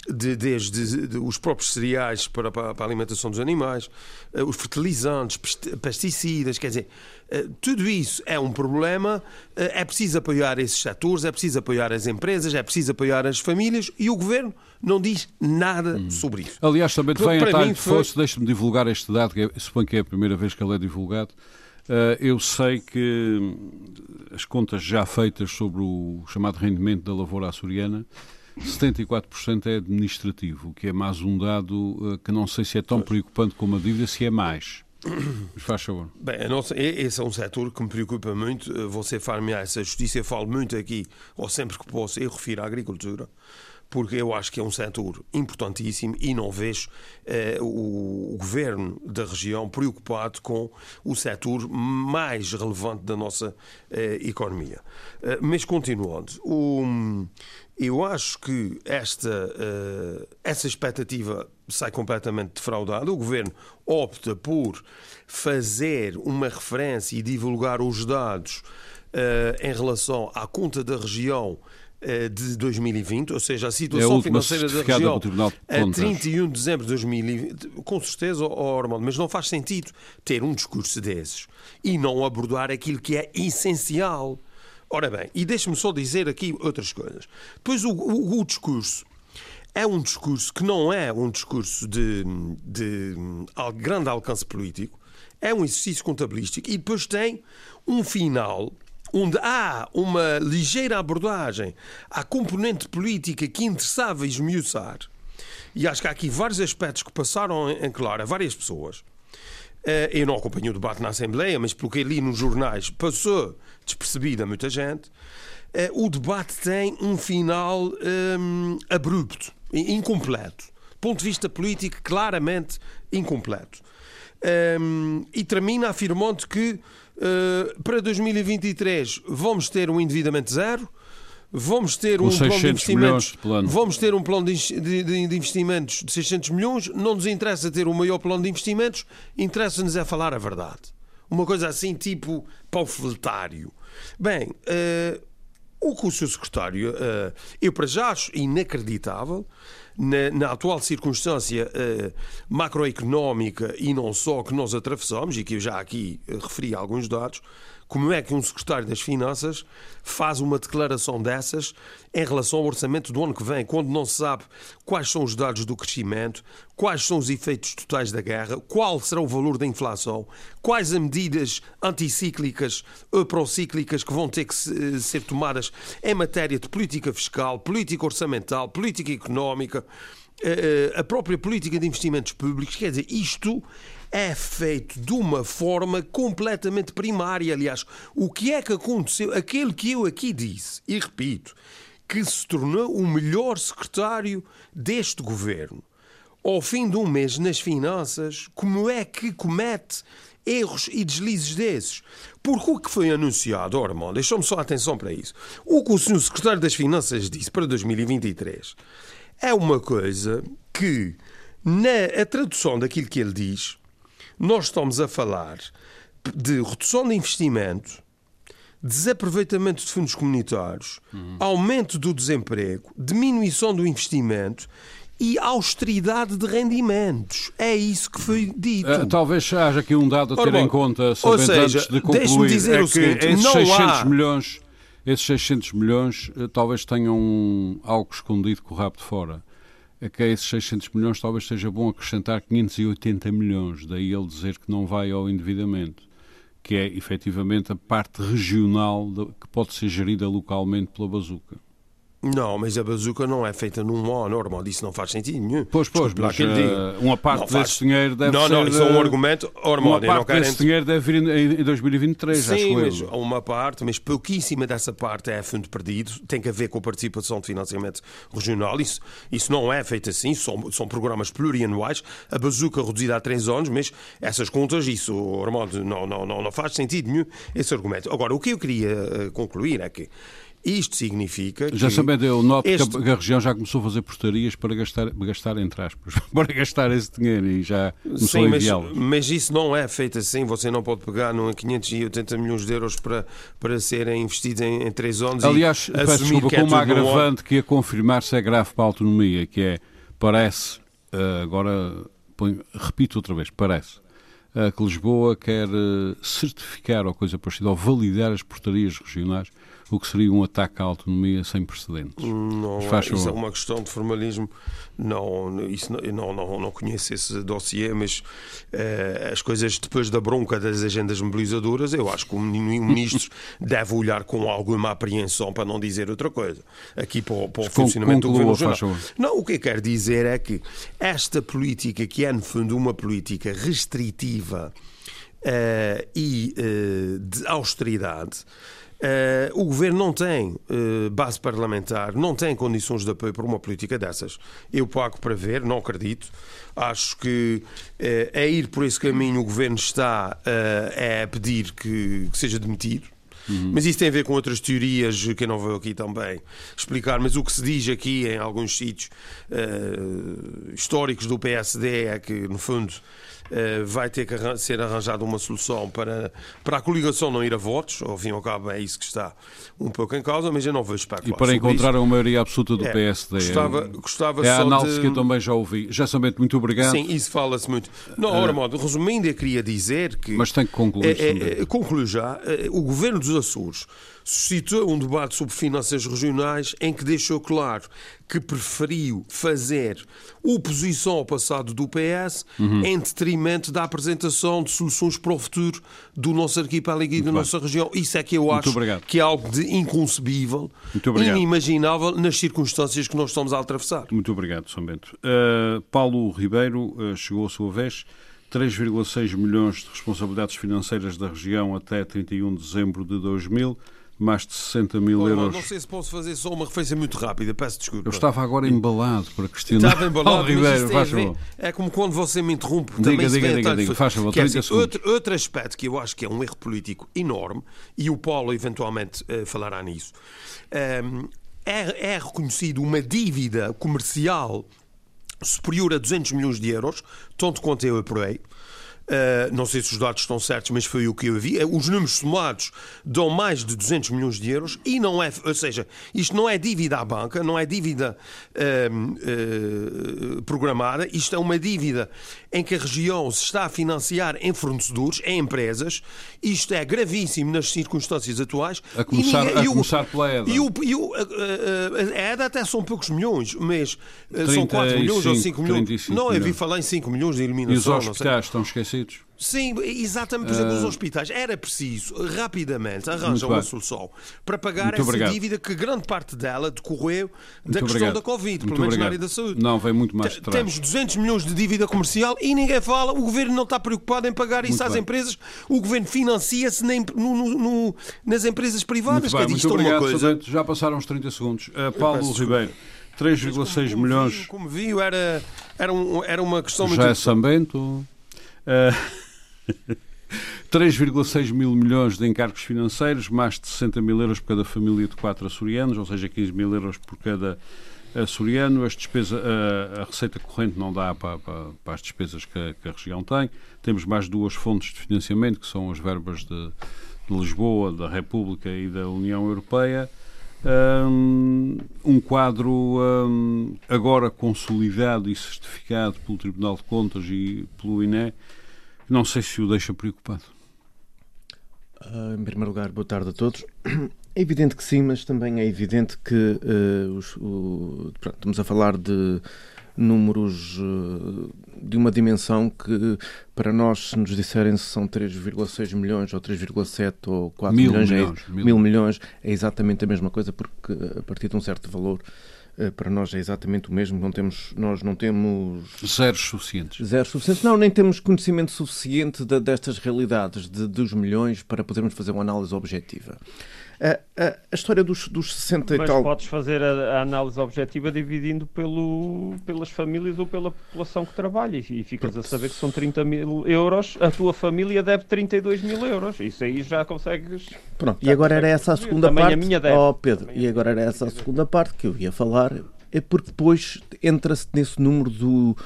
de, desde de, os próprios cereais para, para, a alimentação dos animais, uh, os fertilizantes, pesticidas, quer dizer, uh, tudo isso é um problema. Uh, é preciso apoiar esses setores, é preciso apoiar as empresas, é preciso apoiar as famílias e o governo não diz nada hum. sobre isso. Aliás, também te vem a tarde foi... fosse, deixe-me divulgar este dado, que é, suponho que é a primeira vez que ele é divulgado. eu sei que hum, as contas já feitas sobre o chamado rendimento da lavoura açoriana 74% é administrativo, o que é mais um dado uh, que não sei se é tão preocupante como a dívida, se é mais. Mas faz favor. Bem, nossa, esse é um setor que me preocupa muito. Eh, você faz-me essa justiça. Eu falo muito aqui, ou sempre que posso, eu refiro à agricultura porque eu acho que é um setor importantíssimo e não vejo eh, o, o, governo da região preocupado com o setor mais relevante da nossa eh, economia. Eh, mas continuando, o, eu acho que esta, eh, essa expectativa sai completamente defraudada. O governo opta por fazer uma referência e divulgar os dados eh, em relação à conta da região eh, de 2020, ou seja, a situação é financeira da região a 31 de dezembro de 2020, com certeza, oh, Armando, mas não faz sentido ter um discurso desses e não abordar aquilo que é essencial. Ora bem, e deixe-me só dizer aqui outras coisas. Pois o, o, o, discurso é um discurso que não é um discurso de, de, de grande alcance político, é um exercício contabilístico e depois tem um final onde há uma ligeira abordagem à componente política que interessava esmiuçar, e acho que há aqui vários aspectos que passaram em claro a várias pessoas. Eh, eu não acompanhei o debate na Assembleia, mas pelo que li nos jornais passou despercebido a muita gente. Eh, o debate tem um final hum, abrupto, incompleto. Do ponto de vista político, claramente incompleto. Um, e termina afirmando que uh, para 2023 vamos ter um endividamento zero, vamos ter um plano de investimentos, vamos ter um plano de, de, de, investimentos de 600 milhões. Não nos interessa ter o maior plano de investimentos, interessa-nos é falar a verdade. Uma coisa assim, tipo panfletário. Bem, uh, o que o seu secretário, uh, eu para já acho inacreditável na, na atual circunstância uh, macroeconómica e não só que nós atravessamos, e que eu já aqui referi alguns dados, como é que um secretário das Finanças faz uma declaração dessas em relação ao orçamento do ano que vem, quando não se sabe quais são os dados do crescimento, quais são os efeitos totais da guerra, qual será o valor da inflação, quais as medidas anticíclicas ou procíclicas que vão ter que eh, ser tomadas em matéria de política fiscal, política orçamental, política económica, eh, eh, a própria política de investimentos públicos. Quer dizer, isto é feito de uma forma completamente primária. Aliás, o que é que aconteceu? Aquele que eu aqui disse, e repito, que se tornou o melhor secretário deste governo. ao fim de um mês nas finanças, como é que comete erros e deslizes desses? Porque o que foi anunciado, oh, irmão, deixou-me só atenção para isso. O que o senhor secretário das Finanças disse para 2023 é uma coisa que, na a tradução daquilo que ele diz, nós estamos a falar de redução de investimento, desaproveitamento de fundos comunitários, uhum. aumento do desemprego, diminuição do investimento e austeridade de rendimentos. É isso que foi dito. Uh, talvez haja aqui um dado a ter Ora, em conta, ou seja, antes de concluir, dizer é o seguinte, esses não 600 há... milhões, esses 600 milhões uh, talvez tenham algo escondido com o rabo de fora. Que esses 600 milhões talvez seja bom acrescentar 580 milhões, daí ele dizer que não vai ao endividamento que é efetivamente a parte regional que pode ser gerida localmente pela bazuca. Não, mas a bazuca não é feita num ano normal, isso não faz sentido nenhum. Pois, pois, mas uh, uma parte não desse dinheiro deve não, ser... Não, não, isso é um argumento normal. Uma parte desse dinheiro deve vir em, 2023, Sim, mas uma parte, mas pouquíssima dessa parte é fundo perdido, tem que ver com a participação de financiamento regional, isso, isso não é feito assim, são, são programas plurianuais, a bazuca reduzida há três anos, mas essas contas, isso, Armando, não, não, não, não faz sentido nenhum esse argumento. Agora, o que eu queria eh, concluir é que isto significa que. Já sabendo, eu noto este... que a região já começou a fazer portarias para gastar, gastar entre aspas, [LAUGHS] para gastar esse dinheiro e já começou Sim, mas, mas isso não é feito assim. Você não pode pegar num 580 milhões de euros para, para serem investidos em, em três anos. Aliás, e peço desculpa, que é com uma agravante que ia confirmar se é grave para a autonomia, que é, parece, eh, agora ponho, repito outra vez, parece eh, que Lisboa quer eh, certificar ou coisa parecida, ou validar as portarias regionais o que seria um ataque à autonomia sem precedentes. Não, isso é uma questão de formalismo. Não, isso não, não, não conheço esse dossiê, mas uh, as coisas depois da bronca das agendas mobilizadoras, eu acho que o [LAUGHS] ministro deve olhar com alguma apreensão, para não dizer outra coisa, aqui para, para o funcionamento do governo regional. Não, o que eu quero dizer é que esta política, que é no fundo uma política restritiva uh, e uh, de austeridade, Uh, o governo não tem uh, base parlamentar, não tem condições de apoio para uma política dessas. Eu pago para ver, não acredito. Acho que uh, a ir por esse caminho o governo está uh, a pedir que, que seja demitido. Uhum. Mas isso tem a ver com outras teorias que eu não vou aqui também explicar. Mas o que se diz aqui em alguns sítios históricos do PSD é que, no fundo, eh, vai ter que ser arranjada uma solução para, para a coligação não ir a votos, ao fim e ao cabo é isso que está um pouco em causa, mas eu não vou especular. E para encontrar isso. a maioria absoluta do é, PSD. Gostava, gostava é a análise de... que eu também já ouvi. Já somente muito obrigado. Sim, isso fala-se muito. Não, uh, modo, resumindo, eu queria dizer que. Mas tem que concluir. É, é, concluo já. Eh, o governo dos Açores suscitou um debate sobre finanças regionais em que deixou claro que preferiu fazer oposição ao passado do PS uhum. em detrimento da apresentação de soluções para o futuro do nosso arquipélago e da nossa região. Isso é que eu acho que é algo de inconcebível, inimaginável nas circunstâncias que nós estamos a atravessar. Muito obrigado, São Bento. Uh, Paulo Ribeiro uh, chegou a sua vez. 3,6 milhões de responsabilidades financeiras da região até 31 de dezembro de 2000 mais de 60 mil euros. Não sei se posso fazer só uma referência muito rápida, peço desculpa. Eu estava agora embalado para questionar. Estava embalado, Ribeiro, faz ver, É como quando você me interrompe. Diga, também diga, diga, diga, faz favor, 30 dizer, outro, outro aspecto que eu acho que é um erro político enorme, e o Paulo eventualmente uh, falará nisso, um, ehm, é, é reconhecido uma dívida comercial superior a 200 milhões de euros, tanto quanto eu apurei, Uh, não sei se os dados estão certos, mas foi o que eu vi. Eh, os números somados dão mais de 200 milhões de euros e não é, ou seja, isto não é dívida à banca, não é dívida uh, uh, programada, isto é uma dívida em que a região se está a financiar em fornecedores, em empresas. Isto é gravíssimo nas circunstâncias atuais. A começar, ninguém, a o, começar pela EDA. E o, e o, a, a, EDA até são poucos milhões, mas são 4 milhões ou 5 milhões. Não, eu vi falar em 5 milhões de eliminação. E os hospitais estão esquecidos? Sim, exatamente. Por exemplo, uh... os ah. hospitais. Era preciso rapidamente arranjar uma solução para pagar muito essa obrigado. dívida que grande parte dela decorreu da muito questão obrigado. da Covid, muito pelo menos na área da saúde. Não, vem muito mais atrás. Temos 200 milhões de dívida comercial e ninguém fala. O governo não está preocupado em pagar isso muito às bem. empresas. O governo financia-se nas empresas privadas. Muito, bem, muito obrigado, coisa... Já passaram os 30 segundos. Uh, Paulo Ribeiro. 3,6 milhões. Como viu, era, era, um, era uma questão Já muito. é Sambento. Uh, [LAUGHS] 3,6 mil milhões de encargos financeiros, mais de 60 mil euros por cada família de quatro açorianos, ou seja, 15 mil euros por cada açoriano. As despesa, a, a, receita corrente não dá para, para, para as despesas que a, que a, região tem. Temos mais duas fontes de financiamento, que são as verbas de, de Lisboa, da República e da União Europeia. Um quadro um, agora consolidado e certificado pelo Tribunal de Contas e pelo INE, não sei se o deixa preocupado. Uh, em primeiro lugar, boa tarde a todos. [CLEARS THROAT] É evidente que sim, mas também é evidente que uh, os, o, pronto, estamos a falar de números uh, de uma dimensão que, para nós, se nos disserem se são 3,6 milhões ou 3,7 ou 4 mil milhões, milhões, é, mil. mil milhões, é exatamente a mesma coisa, porque a partir de um certo valor eh, para nós é exatamente o mesmo. Não temos, nós não temos zeros suficientes. Zeros suficientes. Não, nem temos conhecimento suficiente de, destas realidades de, dos milhões para podermos fazer uma análise objetiva. A, a, a história dos, dos 60 Mas e tal. podes fazer a, a, análise objetiva dividindo pelo, pelas famílias ou pela população que trabalha e ficas a saber que são 30 mil euros, a tua família deve 32 mil euros. Isso aí já consegues. Pronto, e agora era essa a segunda Também parte. A minha deve. Oh, Pedro, e agora era essa a segunda parte que eu ia falar, é porque depois entra-se nesse número do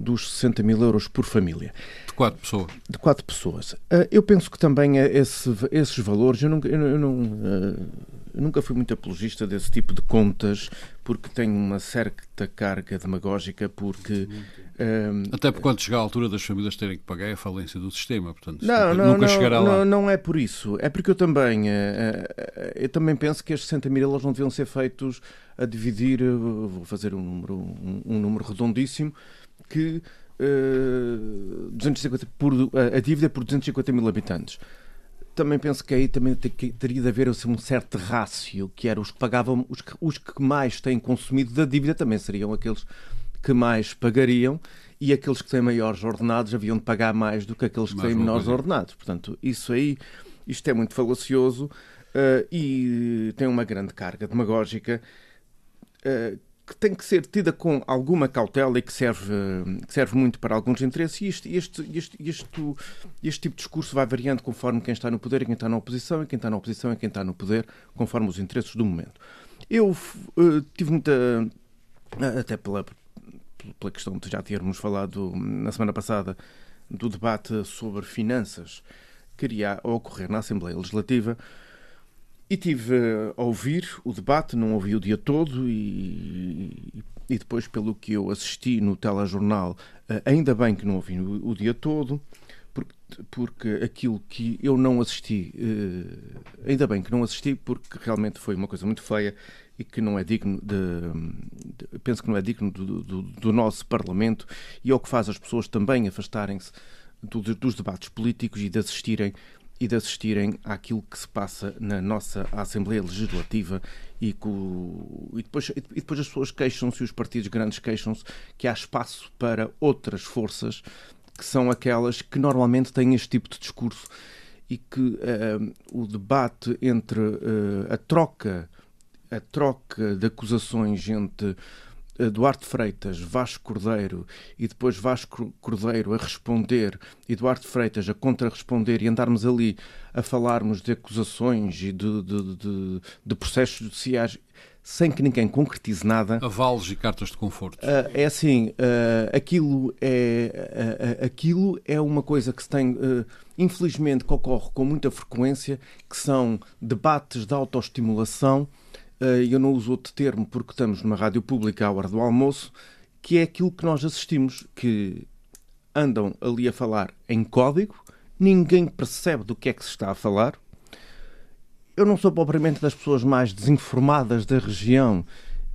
dos 60 mil euros por família. De quatro pessoas. De quatro pessoas. Uh, eu penso que também esse, esses valores, eu nunca, eu, não, uh, eu nunca fui muito apologista desse tipo de contas, porque tem uma certa carga demagógica, porque... Uh, Até porque quando chegar a altura das famílias terem que pagar é a falência do sistema, portanto não, nunca, não, nunca não, chegará lá. Não, não é por isso. É porque eu também, eu também penso que estes 60 mil euros não deviam ser feitos a dividir, vou fazer um número, um, um número redondíssimo, que uh, 250 por, a dívida por 250 mil habitantes. Também penso que aí também teria de haver assim, um certo rácio, que era os que pagavam, os que, os que mais têm consumido da dívida também seriam aqueles que mais pagariam e aqueles que têm maiores ordenados haviam de pagar mais do que aqueles que mais têm menores ordenados. Portanto, isso aí, isto é muito falacioso uh, e tem uma grande carga demagógica uh, que tem que ser tida com alguma cautela e que serve, que serve muito para alguns interesses. E este, este, este, este, este tipo de discurso vai variando conforme quem está no poder e quem está na oposição, e quem está na oposição e quem está no poder, conforme os interesses do momento. Eu uh, tive muita. Até pela, pela questão de já termos falado na semana passada do debate sobre finanças que iria ocorrer na Assembleia Legislativa. E tive a ouvir o debate, não ouvi o dia todo e, e depois, pelo que eu assisti no telejornal, eh, ainda bem que não ouvi o, o dia todo, porque, porque aquilo que eu não assisti, eh, ainda bem que não assisti, porque realmente foi uma coisa muito feia e que não é digno de, de penso que não é digno do, do, do, nosso Parlamento e é o que faz as pessoas também afastarem-se do, dos debates políticos e de assistirem e de assistirem àquilo que se passa na nossa Assembleia Legislativa e, e, depois, e depois as pessoas queixam-se, os partidos grandes queixam-se, que há espaço para outras forças que são aquelas que normalmente têm este tipo de discurso e que uh, o debate entre uh, a troca a troca de acusações entre Duarte Freitas, Vasco Cordeiro e depois Vasco Cordeiro a responder e Duarte Freitas a contra-responder e andarmos ali a falarmos de acusações e de, de, de, de processos judiciais sem que ninguém concretize nada. Avalos e cartas de conforto. Uh, é assim, uh, aquilo, é, uh, aquilo é uma coisa que se tem, infelizmente, que ocorre com muita frequência, que são debates de autoestimulação eu não uso outro termo porque estamos numa rádio pública à hora do almoço, que é aquilo que nós assistimos, que andam ali a falar em código, ninguém percebe do que é que se está a falar. Eu não sou propriamente das pessoas mais desinformadas da região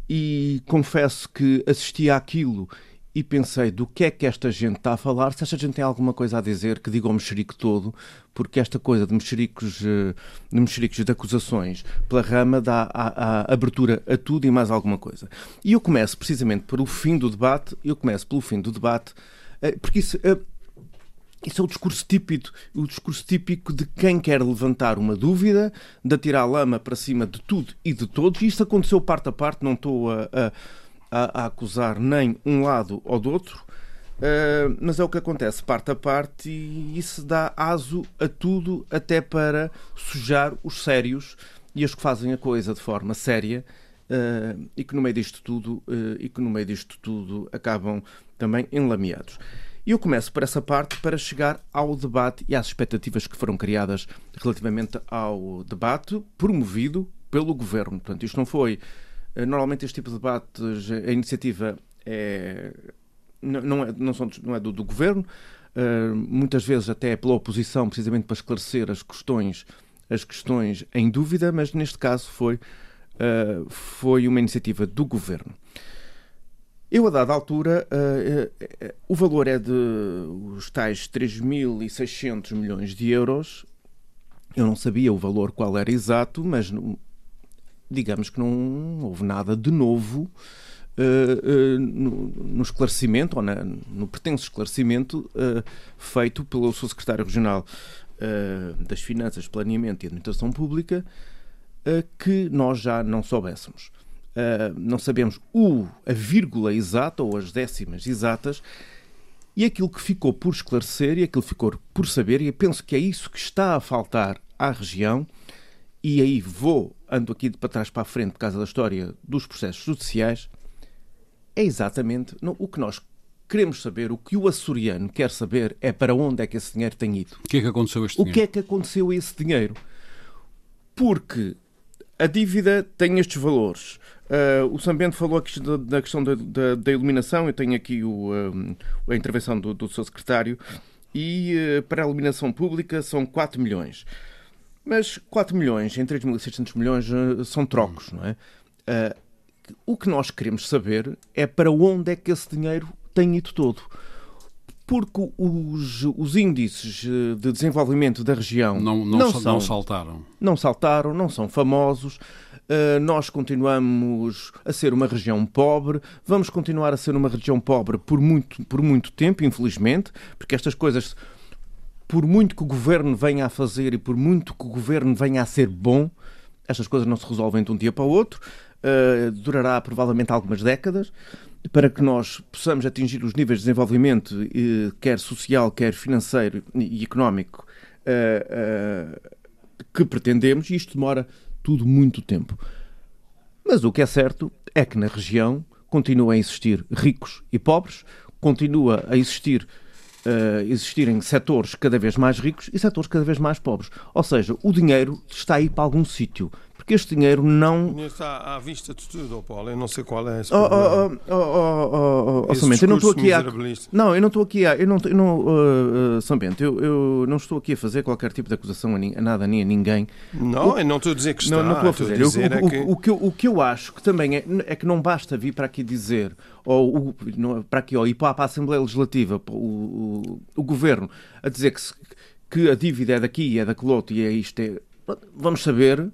e confesso que assisti àquilo e pensei do que é que esta gente está a falar, se esta gente tem alguma coisa a dizer, que diga o mexerico todo, porque esta coisa de mexericos eh, de, mexericos de acusações pela rama dá a, a abertura a tudo e mais alguma coisa. E eu começo precisamente pelo fim do debate, eu começo pelo fim do debate, eh, porque isso... Eh, isso é o discurso típico, o discurso típico de quem quer levantar uma dúvida, de atirar lama para cima de tudo e de todos. E isto aconteceu parte a parte, não estou a, a a, a acusar nem um lado ou do outro, uh, mas é o que acontece parte a parte e isso dá aso a tudo, até para sujar os sérios e os que fazem a coisa de forma séria. Uh, e que no meio disto tudo uh, e que no meio disto tudo acabam também enlameados. E eu começo por essa parte para chegar ao debate e às expectativas que foram criadas relativamente ao debate promovido pelo governo. Portanto, isto não foi normalmente este tipo de debates, a iniciativa é, não, é, não, são, não é do, do governo, uh, muitas vezes até pela oposição, precisamente para esclarecer as questões, as questões em dúvida, mas neste caso foi, uh, foi uma iniciativa do governo. Eu, a dada altura, uh, o valor é de os tais 3.600 milhões de euros. Eu não sabia o valor qual era exato, mas digamos que não houve nada de novo uh, uh, no, no, esclarecimento, ou na, no pretenso esclarecimento uh, feito pelo seu secretário regional das Finanças, Planeamento e Administração Pública, que nós já não soubéssemos. não sabemos o, a vírgula exata ou as décimas exatas, e aquilo que ficou por esclarecer e aquilo que ficou por saber, e eu penso que é isso que está a faltar à região, e aí vou, ando aqui de para trás para a frente por causa da história dos processos judiciais, é exatamente o que nós queremos saber, o que o açoriano quer saber é para onde é que esse dinheiro tem ido. O que é que aconteceu a este o dinheiro? O que é que aconteceu a esse dinheiro? Porque a dívida tem estes valores. Uh, o Sambento falou aqui da, da questão da, da, da, iluminação, eu tenho aqui o, uh, a intervenção do, do seu secretário, e uh, para a iluminação pública são 4 milhões. Mas 4 milhões em 3.600 milhões eh, são trocos, não é? Uh, o que nós queremos saber é para onde é que esse dinheiro tem ido todo. Porque os, os índices eh, de desenvolvimento da região não, não, não, são, não saltaram. Não saltaram, não são famosos. Uh, nós continuamos a ser uma região pobre, vamos continuar a ser uma região pobre por muito, por muito tempo, infelizmente, porque estas coisas por muito que o governo venha a fazer e por muito que o governo venha a ser bom, estas coisas não se resolvem de um dia para o outro. Uh, durará provavelmente algumas décadas para que nós possamos atingir os níveis de desenvolvimento, uh, quer social, quer financeiro e económico, uh, que pretendemos, e isto demora tudo muito tempo. Mas o que é certo é que na região continuam a existir ricos e pobres, continua a existir uh, existirem setores cada vez mais ricos e setores cada vez mais pobres. Ou seja, o dinheiro está aí para algum sítio porque este dinheiro não. O dinheiro está à vista de tudo, Paulo. Eu não sei qual é esse oh, oh, oh, oh, oh, oh, Bento, eu não estou aqui a. Não, eu não estou aqui a. Eu não, eu não, uh, uh, São Bento, eu, eu não estou aqui a fazer qualquer tipo de acusação a, a nada nem a ninguém. Não, o... eu não estou a dizer que está. Não, não estou a fazer. A dizer o, é que... O, que eu, o que eu acho que também é, é que não basta vir para aqui dizer, ou o, para aqui, ou ir para a Assembleia Legislativa, o, o, o Governo, a dizer que, se, que a dívida é daqui, é daquele outro e é isto. É... Vamos saber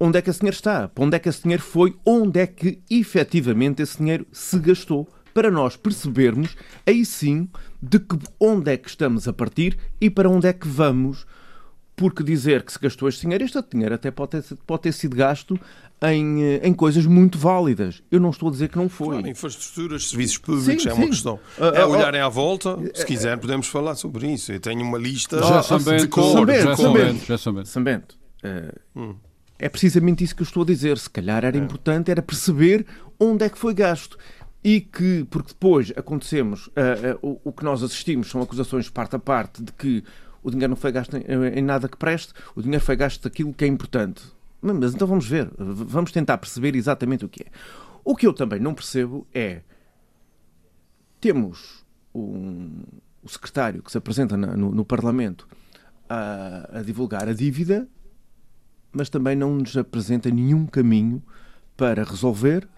onde é que esse dinheiro está, para onde é que esse dinheiro foi, onde é que efetivamente esse dinheiro se gastou, para nós percebermos aí sim de que onde é que estamos a partir e para onde é que vamos. Porque dizer que se gastou este dinheiro, este dinheiro até pode ter, pode ter sido gasto em, eh, em coisas muito válidas. Eu não estou a dizer que não foi. Claro, infraestruturas, serviços públicos, sim, é uma sim. questão. Uh, é olharem à volta, se quiser podemos falar sobre isso. Eu tenho uma lista já de cor. Já Sambento. Já Sambento. Uh, hum é precisamente isso que eu estou a dizer. Se calhar era é. importante era perceber onde é que foi gasto. E que, porque depois acontecemos, uh, uh, o, o, que nós assistimos são acusações parte a parte de que o dinheiro não foi gasto em, em nada que preste, o dinheiro foi gasto daquilo que é importante. Mas então vamos ver, vamos tentar perceber exatamente o que é. O que eu também não percebo é. Temos um, o secretário que se apresenta na, no, no, Parlamento a, a divulgar a dívida mas também não nos apresenta nenhum caminho para resolver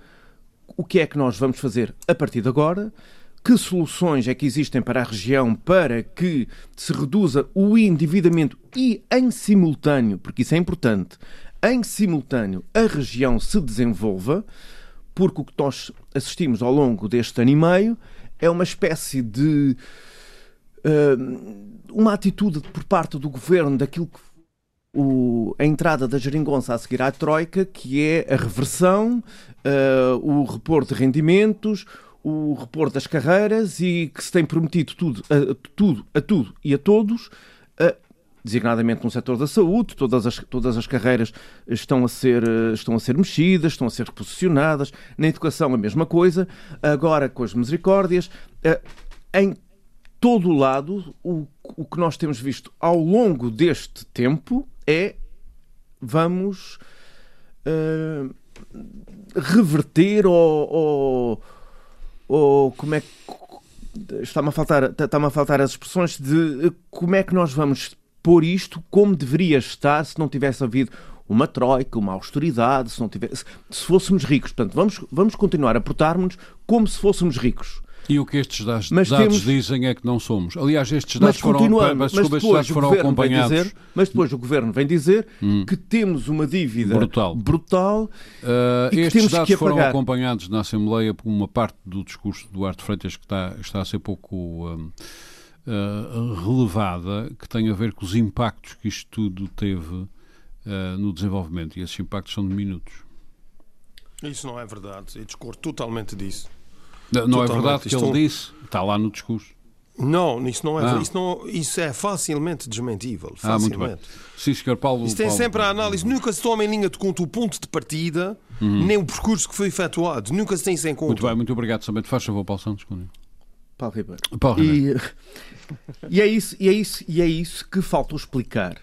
o que é que nós vamos fazer a partir de agora, que soluções é que existem para a região para que se reduza o endividamento e, em simultâneo, porque isso é importante, em simultâneo a região se desenvolva, porque o que nós assistimos ao longo deste ano e meio é uma espécie de. Uh, uma atitude por parte do governo daquilo que o, a entrada da geringonça a seguir à Troika, que é a reversão, uh, o repor de rendimentos, o repor das carreiras e que se tem prometido tudo a, tudo, a tudo e a todos, uh, designadamente no setor da saúde, todas as, todas as carreiras estão a, ser, estão a ser mexidas, estão a ser reposicionadas, na educação a mesma coisa, agora com as misericórdias. Uh, em todo o lado, o, o que nós temos visto ao longo deste tempo é vamos uh, reverter ou, ou, ou, como é que está-me a faltar está-me a faltar as expressões de como é que nós vamos pôr isto como deveria estar se não tivesse havido uma troika, uma austeridade, se não tivesse se fôssemos ricos. Portanto, vamos, vamos continuar a portar-nos como se fôssemos ricos. E o que estes dados, dados temos... dizem é que não somos. Aliás, estes dados foram, mas desculpa, estes dados foram acompanhados. Dizer, mas depois o Governo vem dizer hum. que temos uma dívida brutal. brutal uh, e estes dados que foram acompanhados na Assembleia por uma parte do discurso do Duarte Freitas que está, está a ser pouco uh, uh, relevada, que tem a ver com os impactos que isto tudo teve no desenvolvimento. E esses impactos são de minutos. Isso não é verdade. Eu discordo totalmente disso. Não, não é verdade que ele disse, está lá no discurso. Não, isso não é. Ah. Isso, não, isso é facilmente desmentível. Facilmente. Ah, muito bem. Sim, senhor Paulo. Isso tem Paulo, sempre a análise. Nunca se toma em linha de conta o ponto de partida, uhum. nem o percurso que foi efetuado. Nunca se tem isso em conta. Muito bem, muito obrigado. Somente faz favor, Paulo Santos. Paulo Ribeiro. Paulo Ribeiro. E, [LAUGHS] e, é isso, e, é isso, e é isso que falta explicar.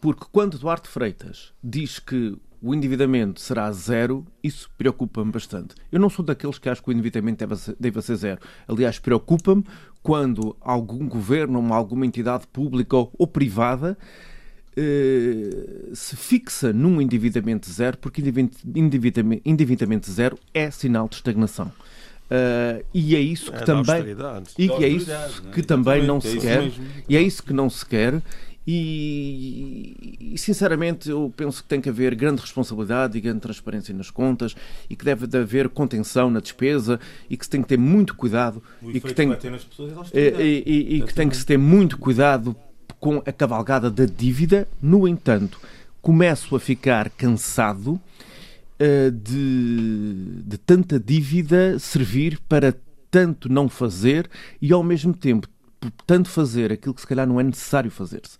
Porque quando Duarte Freitas diz que o endividamento será zero, isso preocupa-me bastante. Eu não sou daqueles que acham que o endividamento deve ser, deve ser zero. Aliás, preocupa-me quando algum governo ou alguma entidade pública ou, privada eh, se fixa num endividamento zero, porque endividamento, endividamento zero é sinal de estagnação. Uh, e é isso que é também e é isso que também não se quer e é isso que não se quer e, e, sinceramente eu penso que tem que haver grande responsabilidade e grande transparência nas contas e que deve haver contenção na despesa e que se tem que ter muito cuidado e que tem, é e, e, e que tem que se ter muito cuidado com a cavalgada da dívida. No entanto, começo a ficar cansado uh, de, de tanta dívida servir para tanto não fazer e ao mesmo tempo tanto fazer aquilo que se calhar não é necessário fazer-se.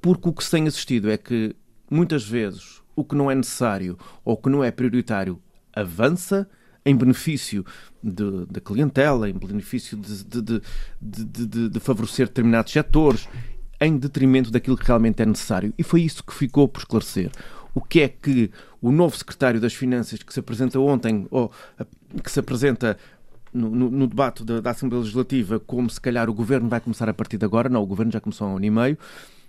Porque o que se tem assistido é que muitas vezes o que não é necessário ou o que não é prioritário avança em benefício da clientela, em benefício de, de, de, de, favorecer determinados setores, em detrimento daquilo que realmente é necessário. E foi isso que ficou por esclarecer. O que é que o novo secretário das Finanças, que se apresenta ontem, ou que se apresenta no, no, debate da, da, Assembleia Legislativa como se calhar o governo vai começar a partir de agora. Não, o governo já começou há um ano e meio.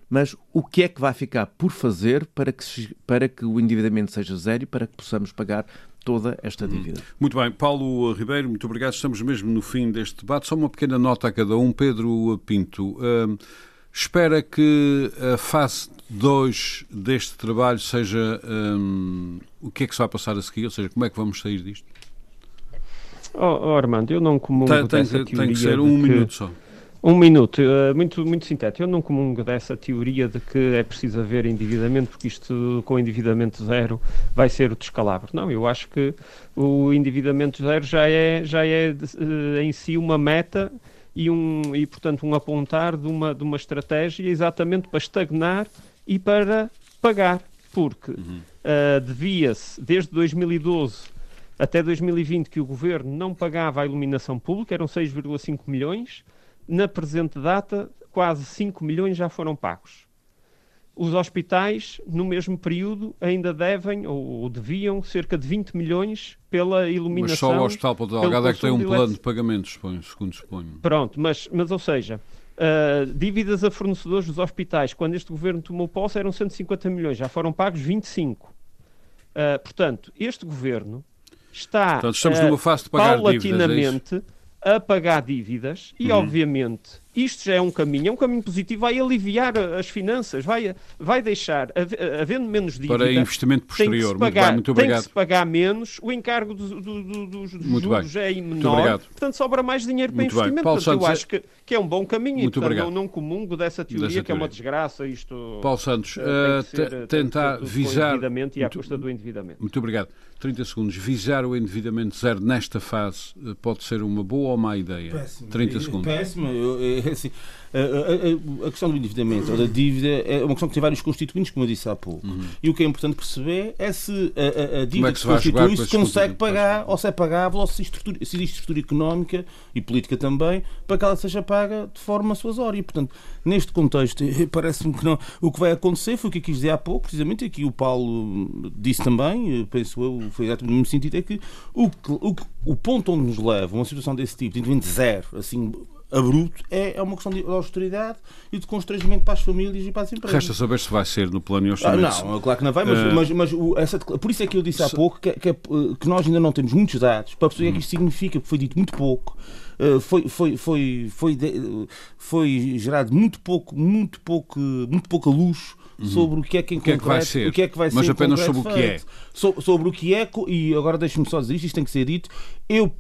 Mas o que é que vai ficar por fazer para que, para que o endividamento seja zero e para que possamos pagar toda esta dívida. Muito bem. Paulo Ribeiro, muito obrigado. Estamos mesmo no fim deste debate. Só uma pequena nota a cada um. Pedro Pinto, uh, espera que a fase 2 deste trabalho seja um, o que é que se vai passar a seguir? Ou seja, como é que vamos sair disto? Oh, oh Armando, eu não comungo tem, dessa tem, tem que ser um que... minuto só. Um minuto, uh, muito, muito sintético. Eu não comungo dessa teoria de que é preciso haver endividamento, porque isto com endividamento zero vai ser o descalabro. Não, eu acho que o endividamento zero já é, já é uh, em si uma meta e, um, e, portanto, um apontar de uma, de uma estratégia exatamente para estagnar e para pagar. Porque uhum. uh, devia-se, desde 2012 até 2020 que o governo não pagava a iluminação pública, eram 6,5 milhões. Na presente data, quase 5 milhões já foram pagos. Os hospitais, no mesmo período, ainda devem ou, deviam cerca de 20 milhões pela iluminação. Mas só o Hospital Ponta Delgada é que tem um plano de pagamentos, segundo suponho. Pronto, mas, mas ou seja, uh, dívidas a fornecedores dos hospitais, quando este governo tomou posse, eram 150 milhões, já foram pagos 25. Uh, ah, portanto, este governo está Portanto, estamos numa fase de pagar paulatinamente dívidas, é a pagar dívidas e, uhum. obviamente, isto já é um caminho, é um caminho positivo, vai aliviar as finanças, vai, vai deixar, havendo menos dívida... Para investimento posterior, pagar, muito bem, muito obrigado. Tem que se pagar menos, o encargo do, do, do, dos juros bem. é menor, portanto sobra mais dinheiro para muito investimento. Portanto, Santos, eu acho que, que é um bom caminho muito e portanto, não, não comungo dessa teoria, dessa que teoria. é uma desgraça isto... Paulo Santos, uh, tentar visar... e à custa do endividamento. Muito obrigado. 30 segundos. Visar o endividamento zero nesta fase eh, pode ser uma boa ou má ideia? Péssimo. 30 segundos. Péssimo. Eu, eu, [LAUGHS] assim, a, a, a, questão do endividamento ou da dívida é uma questão que tem vários constituintes, como eu disse há pouco. Uhum. E o que é importante perceber é se a, a dívida é que, se constitui se consegue pagar, ou se é pagável, ou se existe, estrutura, se existe estrutura económica e política também, para que ela seja paga de forma suasória. E, portanto, neste contexto, [LAUGHS] parece-me que não. O que vai acontecer foi o que eu quis dizer há pouco, precisamente, aqui o Paulo disse também, penso eu, foi exatamente no mesmo sentido, é que o, o, o ponto onde nos leva uma situação desse tipo, de zero, assim, abrupto é, é uma questão de austeridade e de constrangimento para as famílias e para as empresas. Resta saber se vai ser no plano orçamento. Ah, não, claro que não vai, mas, uh, mas, mas o, essa, por isso é que eu disse há pouco que, que, que, nós ainda não temos muitos dados para perceber o que isto significa, porque foi dito muito pouco. Uh, foi, foi, foi, foi, de, foi gerado muito pouco, muito pouco, muito pouca luz sobre o que é que em o que concreto, é que vai ser, o que é que vai mas ser apenas sobre o que é. So, sobre o que é, e agora deixe-me só dizer isto, isto tem que ser dito. Eu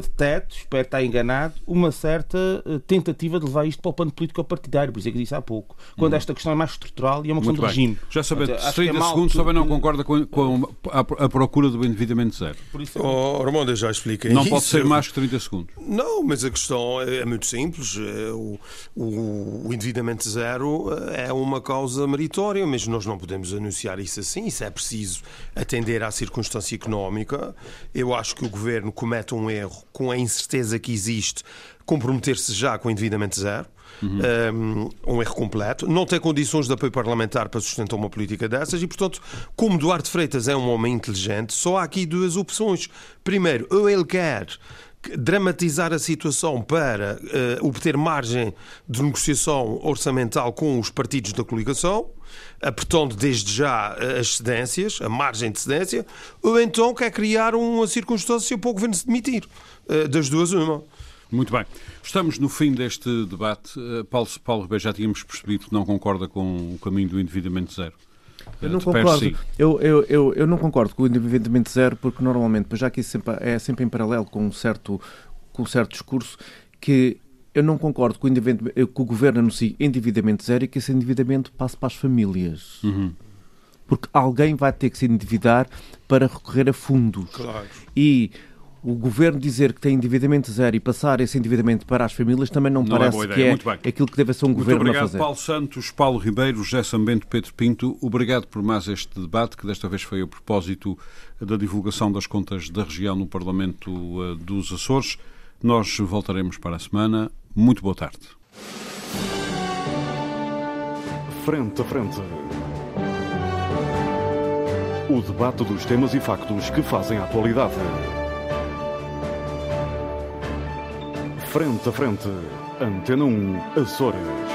detecto, espero estar enganado, uma certa uh, tentativa de levar isto para o plano político-partidário, por isso é que disse há pouco, quando uhum. esta questão é mais estrutural e é uma questão Muito de bem. regime. Já sabendo, 30 é segundos também não concorda com, com a, a, procura do endividamento zero. Por isso é oh, Armando, já expliquei Não isso. pode ser mais que 30 segundos. Não, mas a questão é, é muito simples. É, o, o, o endividamento zero é uma causa meritória, mas nós não podemos anunciar isso assim. Isso é preciso atender à circunstância económica. Eu acho que o governo comete um erro com a incerteza que existe, comprometer-se já com o endividamento zero. Uhum. Um, um erro completo, não tem condições de apoio parlamentar para sustentar uma política dessas e, portanto, como Duarte Freitas é um homem inteligente, só há aqui duas opções. Primeiro, ou ele quer dramatizar a situação para uh, obter margem de negociação orçamental com os partidos da coligação, apertando desde já eh, as cedências, a margem de cedência, ou então quer criar uma circunstância para o governo se demitir. Uh, das duas, uma. Muito bem. Estamos no fim deste debate. Paulo, Paulo Ribeiro, já tínhamos percebido que não concorda com o caminho do endividamento zero. Eu não concordo. Eu, eu, eu, eu, não concordo com o endividamento zero, porque normalmente, já que isso sempre, é sempre em paralelo com um certo, com um certo discurso, que eu não concordo com o, que o governo anuncie endividamento zero e que esse endividamento passe para as famílias. Uhum. Porque alguém vai ter que se endividar para recorrer a fundos. Claro. E o governo dizer que tem endividamento zero e passar esse endividamento para as famílias também não, não é parece é que é aquilo que deve ser um Muito governo obrigado, a fazer. Paulo Santos, Paulo Ribeiro, José Sambento, Pedro Pinto. Obrigado por mais este debate, que desta vez foi a propósito da divulgação das contas da região no Parlamento uh, dos Açores. Nós voltaremos para a semana. Muito boa tarde. Frente a frente. O debate dos temas e factos que fazem a atualidade. Frente a frente. Antena 1, Açores.